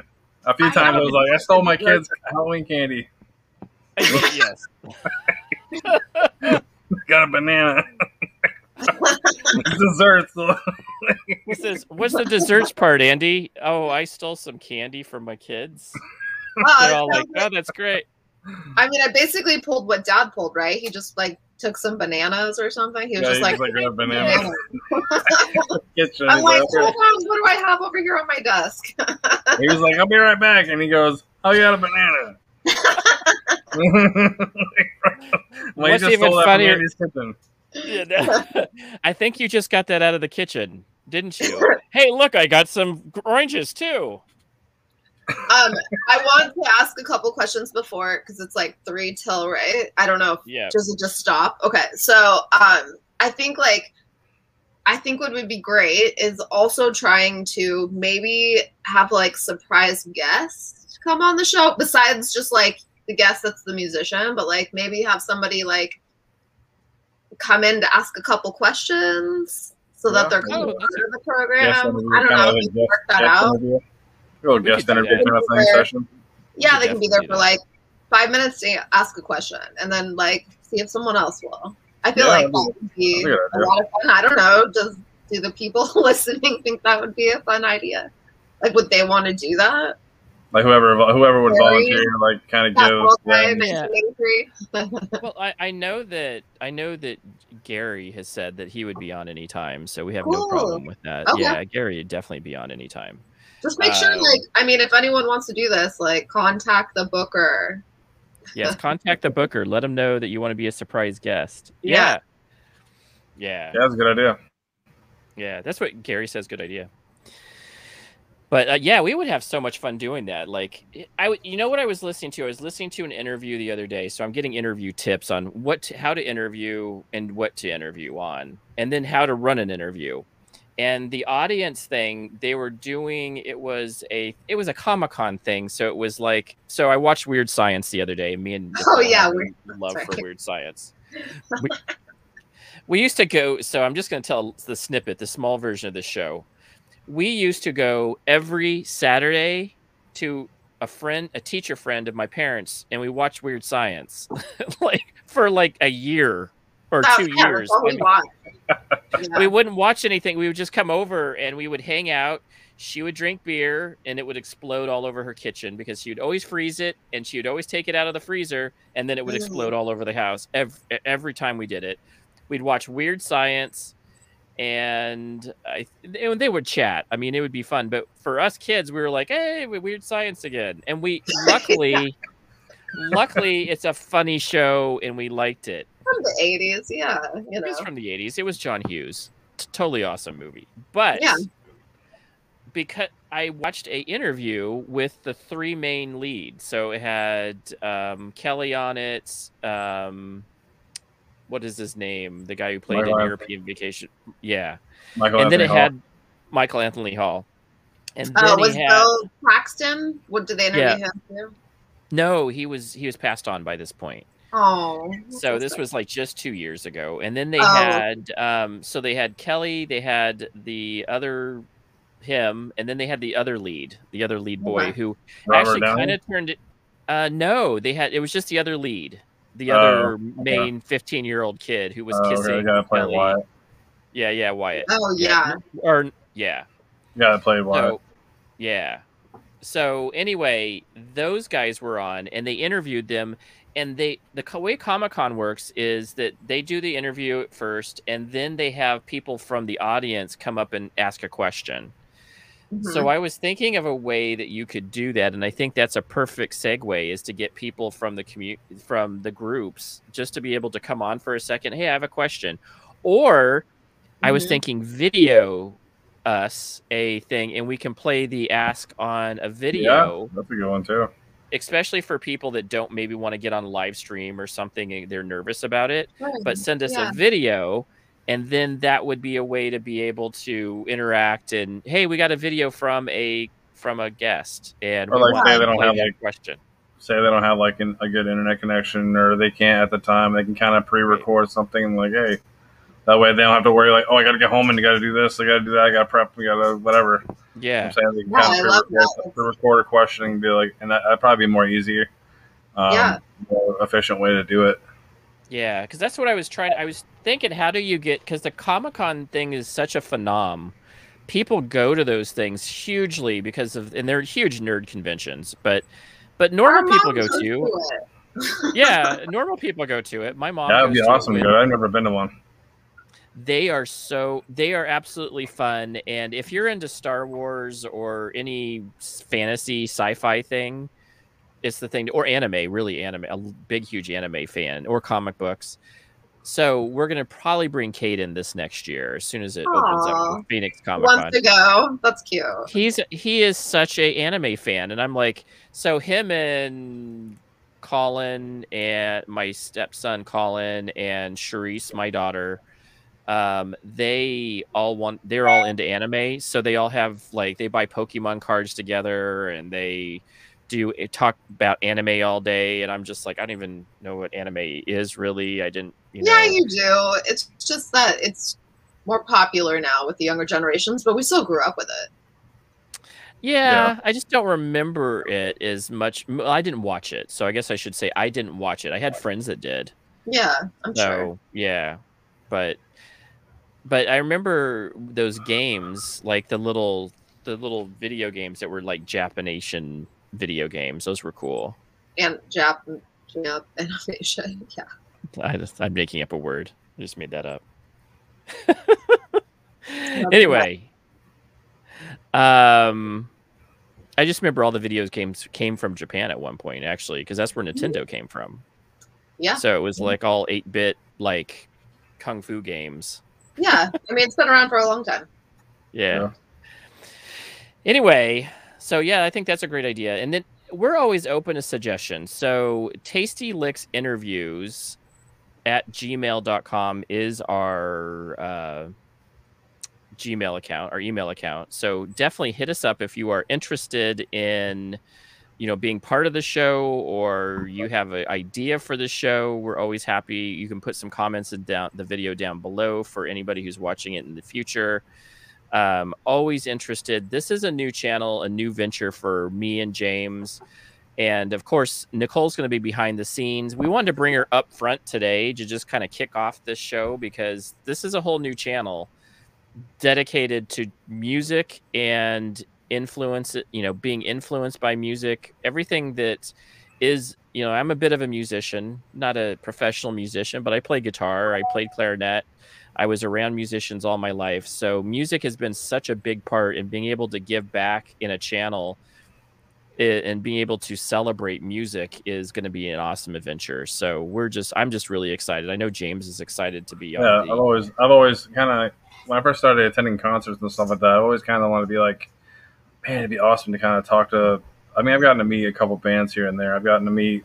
Speaker 3: a few
Speaker 4: I
Speaker 3: times it was like, I stole my kids' Halloween candy.
Speaker 2: yes.
Speaker 3: Got a banana. Desserts.
Speaker 2: What's this? What's the desserts part, Andy? Oh, I stole some candy from my kids.
Speaker 4: Oh,
Speaker 2: They're all like,
Speaker 4: sounds like-
Speaker 2: "Oh, that's great."
Speaker 4: I mean, I basically pulled what Dad pulled, right? He just like took some bananas or something. He was
Speaker 3: Yeah,
Speaker 4: just
Speaker 3: he
Speaker 4: like,
Speaker 3: just, like, grabbed a banana. Kitchen.
Speaker 4: I'm like,
Speaker 3: like,
Speaker 4: hold on, what do I have over here on my desk?
Speaker 3: He was like, I'll be right back. And he goes, Oh, you got a banana. well, you
Speaker 2: What's
Speaker 3: just
Speaker 2: even funnier-
Speaker 3: from Andy's.
Speaker 2: Yeah, no. I think you just got that out of the kitchen, didn't you? hey, look, I got some oranges too.
Speaker 4: Um, I want to ask a couple questions before because it's like three till right. I don't know if
Speaker 2: Yeah.
Speaker 4: does it just stop? Okay, so um, I think like I think what would be great is also trying to maybe have like surprise guests come on the show besides just like the guest that's the musician, but like maybe have somebody like come in to ask a couple questions so
Speaker 3: Yeah.
Speaker 4: that they're kind
Speaker 2: Oh,
Speaker 4: of part of the program. I don't know. if
Speaker 3: a
Speaker 4: we
Speaker 3: guest-
Speaker 4: work that out.
Speaker 3: interview. Little guest interview kind of thing
Speaker 4: Where-
Speaker 3: session.
Speaker 4: Yeah, they can be there for like five minutes to ask a question and then like see if someone else will. I feel
Speaker 3: Yeah,
Speaker 4: like
Speaker 3: that'd
Speaker 4: be
Speaker 3: a good
Speaker 4: a
Speaker 3: idea.
Speaker 4: lot of fun. I don't know. Does do the people listening think that would be a fun idea? Like, would they want to do that?
Speaker 3: Like whoever whoever would
Speaker 4: Very-
Speaker 3: volunteer, like kind of
Speaker 4: That
Speaker 3: give
Speaker 4: whole time,
Speaker 3: them.
Speaker 2: Yeah. Well, I, I know that I know that Gary has said that he would be on anytime, so we have no problem with that.
Speaker 4: Okay.
Speaker 2: Yeah, Gary would definitely be on anytime.
Speaker 4: Just make sure,
Speaker 2: Um,
Speaker 4: like, I mean, if anyone wants to do this, like, contact the booker.
Speaker 2: Yes, contact the booker. Let him know that you want to be a surprise guest.
Speaker 4: Yeah.
Speaker 2: Yeah.
Speaker 3: Yeah, that's a good idea.
Speaker 2: Yeah, that's what Gary says. Good idea. But uh, yeah, we would have so much fun doing that. Like, I, w- you know what I was listening to? I was listening to an interview the other day, so I'm getting interview tips on what, to, how to interview and what to interview on, and then how to run an interview. and the audience thing they were doing it was a it was a comic-con thing so it was like so i watched weird science the other day me and
Speaker 4: Oh, yeah, Weird-
Speaker 2: love for weird science we, we used to go so i'm just going to tell the snippet the small version of the show we used to go every saturday to a friend a teacher friend of my parents and we watched weird science like for like a year or
Speaker 4: Oh,
Speaker 2: two
Speaker 4: yeah,
Speaker 2: years
Speaker 4: we
Speaker 2: I mean,
Speaker 4: want. Yeah.
Speaker 2: we wouldn't watch anything. We would just come over and we would hang out. She would drink beer and it would explode all over her kitchen because she would always freeze it and she would always take it out of the freezer and then it would
Speaker 4: Mm.
Speaker 2: explode all over the house every, every time we did it. We'd watch Weird Science and I and they would chat. I mean, it would be fun. But for us kids, we were like, "Hey, Weird Science again!" And we luckily, luckily, it's a funny show and we liked it.
Speaker 4: from the 80s, yeah. You
Speaker 2: It was from the 80s. It was John Hughes. T- totally awesome movie. But
Speaker 4: Yeah.
Speaker 2: because I watched a interview with the three main leads. So it had um, Kelly on it. Um, what is his name? The guy who played
Speaker 3: Michael
Speaker 2: in
Speaker 3: Anthony.
Speaker 2: European Vacation. Yeah.
Speaker 3: Michael
Speaker 2: and then it
Speaker 3: Hall.
Speaker 2: had Michael Anthony Hall. And then
Speaker 4: Oh,
Speaker 2: he
Speaker 4: was
Speaker 2: had
Speaker 4: Bill Paxton? What did they interview
Speaker 2: Yeah.
Speaker 4: him too?
Speaker 2: no, he was he was passed on by this point.
Speaker 4: Oh.
Speaker 2: So this was like just two years ago, and then they
Speaker 4: Oh.
Speaker 2: had um, so they had Kelly, they had the other him, and then they had the other lead, the other lead boy
Speaker 4: Okay.
Speaker 2: who
Speaker 3: Robert
Speaker 2: actually kind of turned it. Uh, no, they had it was just the other lead, the
Speaker 3: Oh,
Speaker 2: other
Speaker 3: okay.
Speaker 2: main fifteen year old kid who was
Speaker 3: Oh,
Speaker 2: kissing.
Speaker 3: the guy that. Wyatt.
Speaker 2: Yeah, yeah, Wyatt.
Speaker 4: Oh yeah.
Speaker 2: or yeah.
Speaker 3: The guy that played Wyatt.
Speaker 2: So, yeah. So anyway, those guys were on, and they interviewed them. And they the way Comic Con works is that they do the interview at first, and then they have people from the audience come up and ask a question.
Speaker 4: Mhm.
Speaker 2: So I was thinking of a way that you could do that, and I think that's a perfect segue is to get people from the commu- from the groups just to be able to come on for a second. Hey, I have a question, or I was
Speaker 4: Mhm.
Speaker 2: thinking video us a thing, and we can play the ask on a video,
Speaker 3: Yeah, that's a good one too.
Speaker 2: especially for people that don't maybe want to get on live stream or something. and They're nervous about it
Speaker 4: Right.
Speaker 2: but send us
Speaker 4: Yeah.
Speaker 2: a video and then that would be a way to be able to interact and hey we got a video from a from a guest and
Speaker 3: Or like
Speaker 4: say
Speaker 3: they don't have,
Speaker 2: that
Speaker 3: like-
Speaker 2: question
Speaker 3: Say they don't have like an, a good internet connection, or they can't at the time. They can kind of pre-record something and like, hey, that way they don't have to worry like, oh, I got to get home and you got to do this, I got to do that, I got to prep, we got to whatever.
Speaker 2: yeah
Speaker 3: I'm saying they can
Speaker 4: Yeah,
Speaker 3: kind
Speaker 4: I
Speaker 3: of
Speaker 4: love
Speaker 3: pre-record,
Speaker 4: that.
Speaker 3: pre-record a question and be like, and that, that'd probably be more easier, um,
Speaker 4: Yeah.
Speaker 3: more efficient way to do it.
Speaker 2: Yeah because that's what i was trying i was thinking how do you get because the comic-con thing is such a phenom people go to those things hugely because of and they're huge nerd conventions but but normal
Speaker 4: mom
Speaker 2: people go
Speaker 4: goes
Speaker 2: to
Speaker 4: it.
Speaker 2: yeah normal people go to it my mom
Speaker 3: That'd be awesome.
Speaker 2: with-
Speaker 3: Good. I've never been to one.
Speaker 2: they are so they are absolutely fun and if you're into star wars or any fantasy sci-fi thing it's the thing or anime really anime a big huge anime fan or comic books so we're going to probably bring Kate in this next year as soon as it opens up phoenix comic con
Speaker 4: Wants to go. That's cute.
Speaker 2: he's he is such a anime fan and i'm like so him and colin and my stepson colin and Charisse, my daughter um they all want they're all into anime so they all have like they buy pokemon cards together and they do eh, talk about anime all day and i'm just like i don't even know what anime is really i didn't you know
Speaker 4: yeah, you do. It's just that it's more popular now with the younger generations, but we still grew up with it.
Speaker 2: Yeah, I just don't remember it as much. I didn't watch it, so I guess I should say I didn't watch it. I had friends that did.
Speaker 4: Yeah, I'm
Speaker 2: So
Speaker 4: sure.
Speaker 2: yeah, but but I remember those games, like the little the little video games that were like Japanation video games. Those were cool.
Speaker 4: And Jap, Jap animation. Yeah.
Speaker 2: I just, I'm making up a word. I just made that up. anyway, um, I just remember all the videos games came from Japan at one point, actually, because that's where Nintendo came from.
Speaker 4: Yeah.
Speaker 2: So it was like all eight bit like kung fu games.
Speaker 4: Yeah. I mean, it's been around for a long time.
Speaker 2: Yeah.
Speaker 3: Yeah.
Speaker 2: Anyway, so yeah, I think that's a great idea. And then we're always open to suggestions. So Tasty Licks interviews at gmail.com is our uh, Gmail account, our email account. So definitely hit us up if you are interested in, you know, being part of the show or you have an idea for the show. We're always happy. You can put some comments in down the video down below for anybody who's watching it in the future. Um, always interested. This is a new channel, a new venture for me and James. And of course, Nicole's going to be behind the scenes. We wanted to bring her up front today to just kind of kick off this show because this is a whole new channel dedicated to music and influence, you know, being influenced by music, everything that is, you know, I'm a bit of a musician, not a professional musician, but I play guitar, I played clarinet. I was around musicians all my life. So music has been such a big part in being able to give back in a channel and being able to celebrate music is going to be an awesome adventure. So we're just, I'm just really excited. I know James is excited to be.
Speaker 3: Yeah, the... I've always, I've always kind of, when I first started attending concerts and stuff like that, I always kind of want to be like, man, it'd be awesome to kind of talk to. I mean, I've gotten to meet a couple bands here and there. I've gotten to meet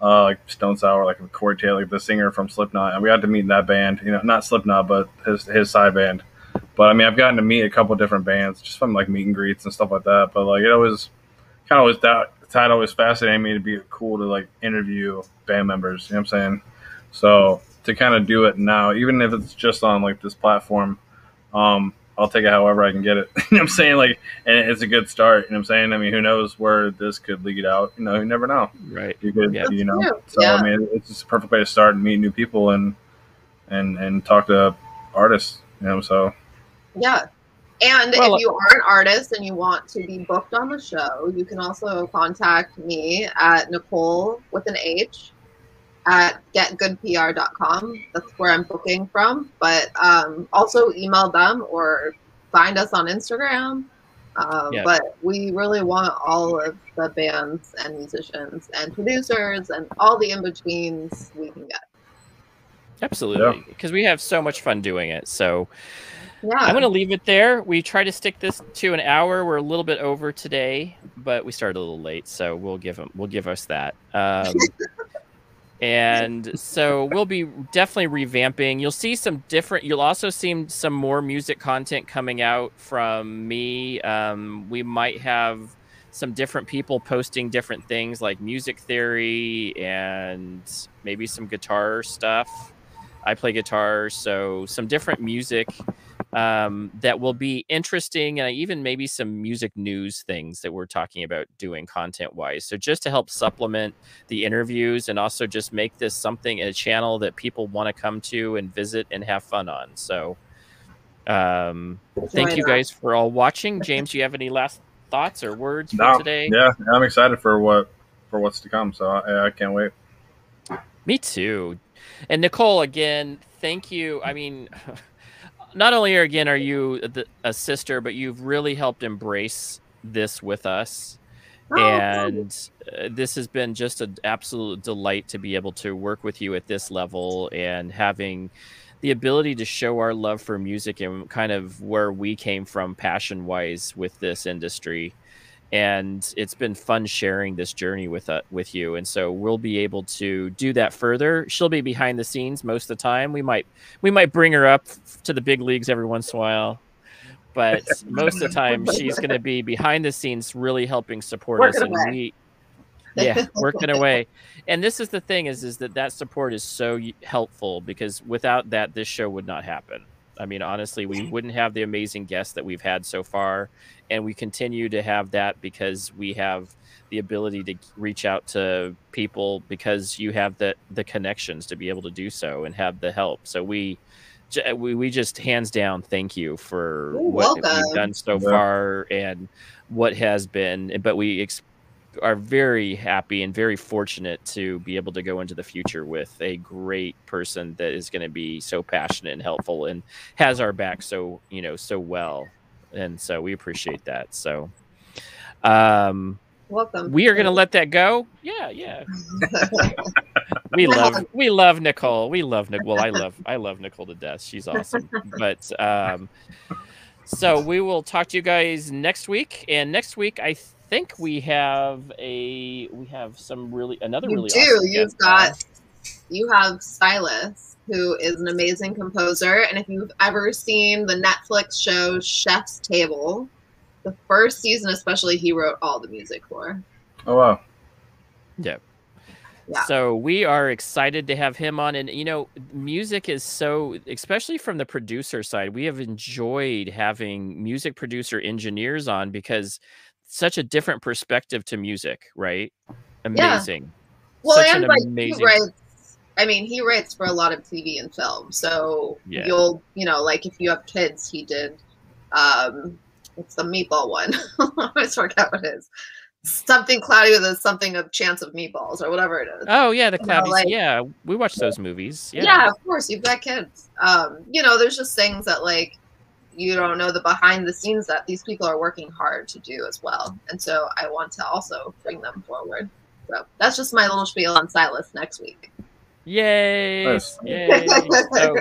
Speaker 3: uh, like Stone Sour, like Corey Taylor, the singer from Slipknot, and we got to meet that band. You know, not Slipknot, but his his side band. But I mean, I've gotten to meet a couple different bands just from like meet and greets and stuff like that. But like, it always kind of always that that always fascinated me to be cool to like interview band members. You know what I'm saying? So to kind of do it now, even if it's just on like this platform, um, I'll take it however I can get it. you know what I'm saying? Like, and it's a good start. You know what I'm saying? I mean, who knows where this could lead out? You know, you never know.
Speaker 2: Right.
Speaker 3: You could, yeah. you know. So yeah. I mean, it's just a perfect way to start and meet new people and and and talk to artists. You know, so.
Speaker 4: Yeah, and well, if you are an artist and you want to be booked on the show, you can also contact me at Nicole with an H at getgoodpr.com. That's where I'm booking from. But um, also email them or find us on Instagram. Uh, yeah. But we really want all of the bands and musicians and producers and all the in betweens we can get.
Speaker 2: Absolutely. Because yeah. we have so much fun doing it. So yeah. I'm going to leave it there. We try to stick this to an hour. We're a little bit over today, but we started a little late, so we'll give them. We'll give us that. Um, and so we'll be definitely revamping. You'll see some different. You'll also see some more music content coming out from me. Um, we might have some different people posting different things like music theory and maybe some guitar stuff. I play guitar, so some different music um, that will be interesting and even maybe some music news things that we're talking about doing content wise. So just to help supplement the interviews and also just make this something a channel that people want to come to and visit and have fun on. So um, thank you guys for all watching. James, do you have any last thoughts or words no, for today?
Speaker 3: Yeah, I'm excited for what for what's to come. So I, I can't wait.
Speaker 2: Me too. And Nicole, again, thank you. I mean, not only again are you a sister, but you've really helped embrace this with us. Oh, and uh, this has been just an absolute delight to be able to work with you at this level and having the ability to show our love for music and kind of where we came from passion wise with this industry and it's been fun sharing this journey with uh, with you. And so we'll be able to do that further. She'll be behind the scenes most of the time. We might we might bring her up to the big leagues every once in a while but most of the time she's going to be behind the scenes really helping support working us and we yeah working away. And this is the thing is is that that support is so helpful because without that this show would not happen I mean, honestly, we mm-hmm. wouldn't have the amazing guests that we've had so far and we continue to have that because we have the ability to reach out to people because you have the the connections to be able to do so and have the help. So we we, we just hands down thank you for
Speaker 4: You're
Speaker 2: what
Speaker 4: welcome.
Speaker 2: we've done so yeah. far and what has been. But we ex- are very happy and very fortunate to be able to go into the future with a great person that is going to be so passionate and helpful and has our back so you know so well and so we appreciate that. So, um,
Speaker 4: welcome.
Speaker 2: We are going to let that go. Yeah, yeah. we love we love Nicole. We love Nicole. Well, I love I love Nicole to death. She's awesome. But um, so we will talk to you guys next week. And next week, I think we have a we have some really another
Speaker 4: you
Speaker 2: really
Speaker 4: do.
Speaker 2: Awesome
Speaker 4: You've got you have Silas, who is an amazing composer. And if you've ever seen the Netflix show Chef's Table, the first season, especially, he wrote all the music for.
Speaker 3: Oh wow.
Speaker 4: Yeah. Yeah.
Speaker 2: So we are excited to have him on. And, you know, music is so, especially from the producer side, we have enjoyed having music producer engineers on because such a different perspective to music, right? Amazing.
Speaker 4: Well,
Speaker 2: Such
Speaker 4: and
Speaker 2: an
Speaker 4: like
Speaker 2: amazing-
Speaker 4: he writes. I mean, he writes for a lot of TV and film. So
Speaker 2: Yeah.
Speaker 4: you'll, you know, like if you have kids, he did. Um, it's the meatball one. I always forget what it is. Something cloudy with a something of chance of meatballs or whatever it is.
Speaker 2: Oh, yeah, the
Speaker 4: You know,
Speaker 2: cloudy.
Speaker 4: like-
Speaker 2: yeah, we watch those movies.
Speaker 4: yeah.
Speaker 2: Yeah.
Speaker 4: of course you've got kids um you know there's just things that like you don't know the behind the scenes that these people are working hard to do as well and so i want to also bring them forward so that's just my little spiel on silas next week
Speaker 2: Yay!
Speaker 3: Nice.
Speaker 2: Yay! So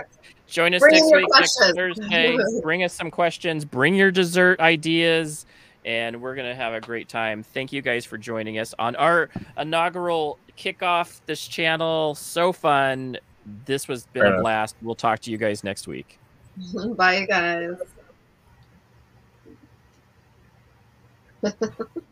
Speaker 2: join us
Speaker 4: Bring
Speaker 2: next
Speaker 4: your
Speaker 2: week, next
Speaker 4: questions.
Speaker 2: Thursday. Bring us some questions. Bring your dessert ideas, and we're gonna have a great time. Thank you guys for joining us on our inaugural kickoff. This channel, so fun. This was been
Speaker 3: Fair
Speaker 2: a blast. We'll talk to you guys next week.
Speaker 4: bye guys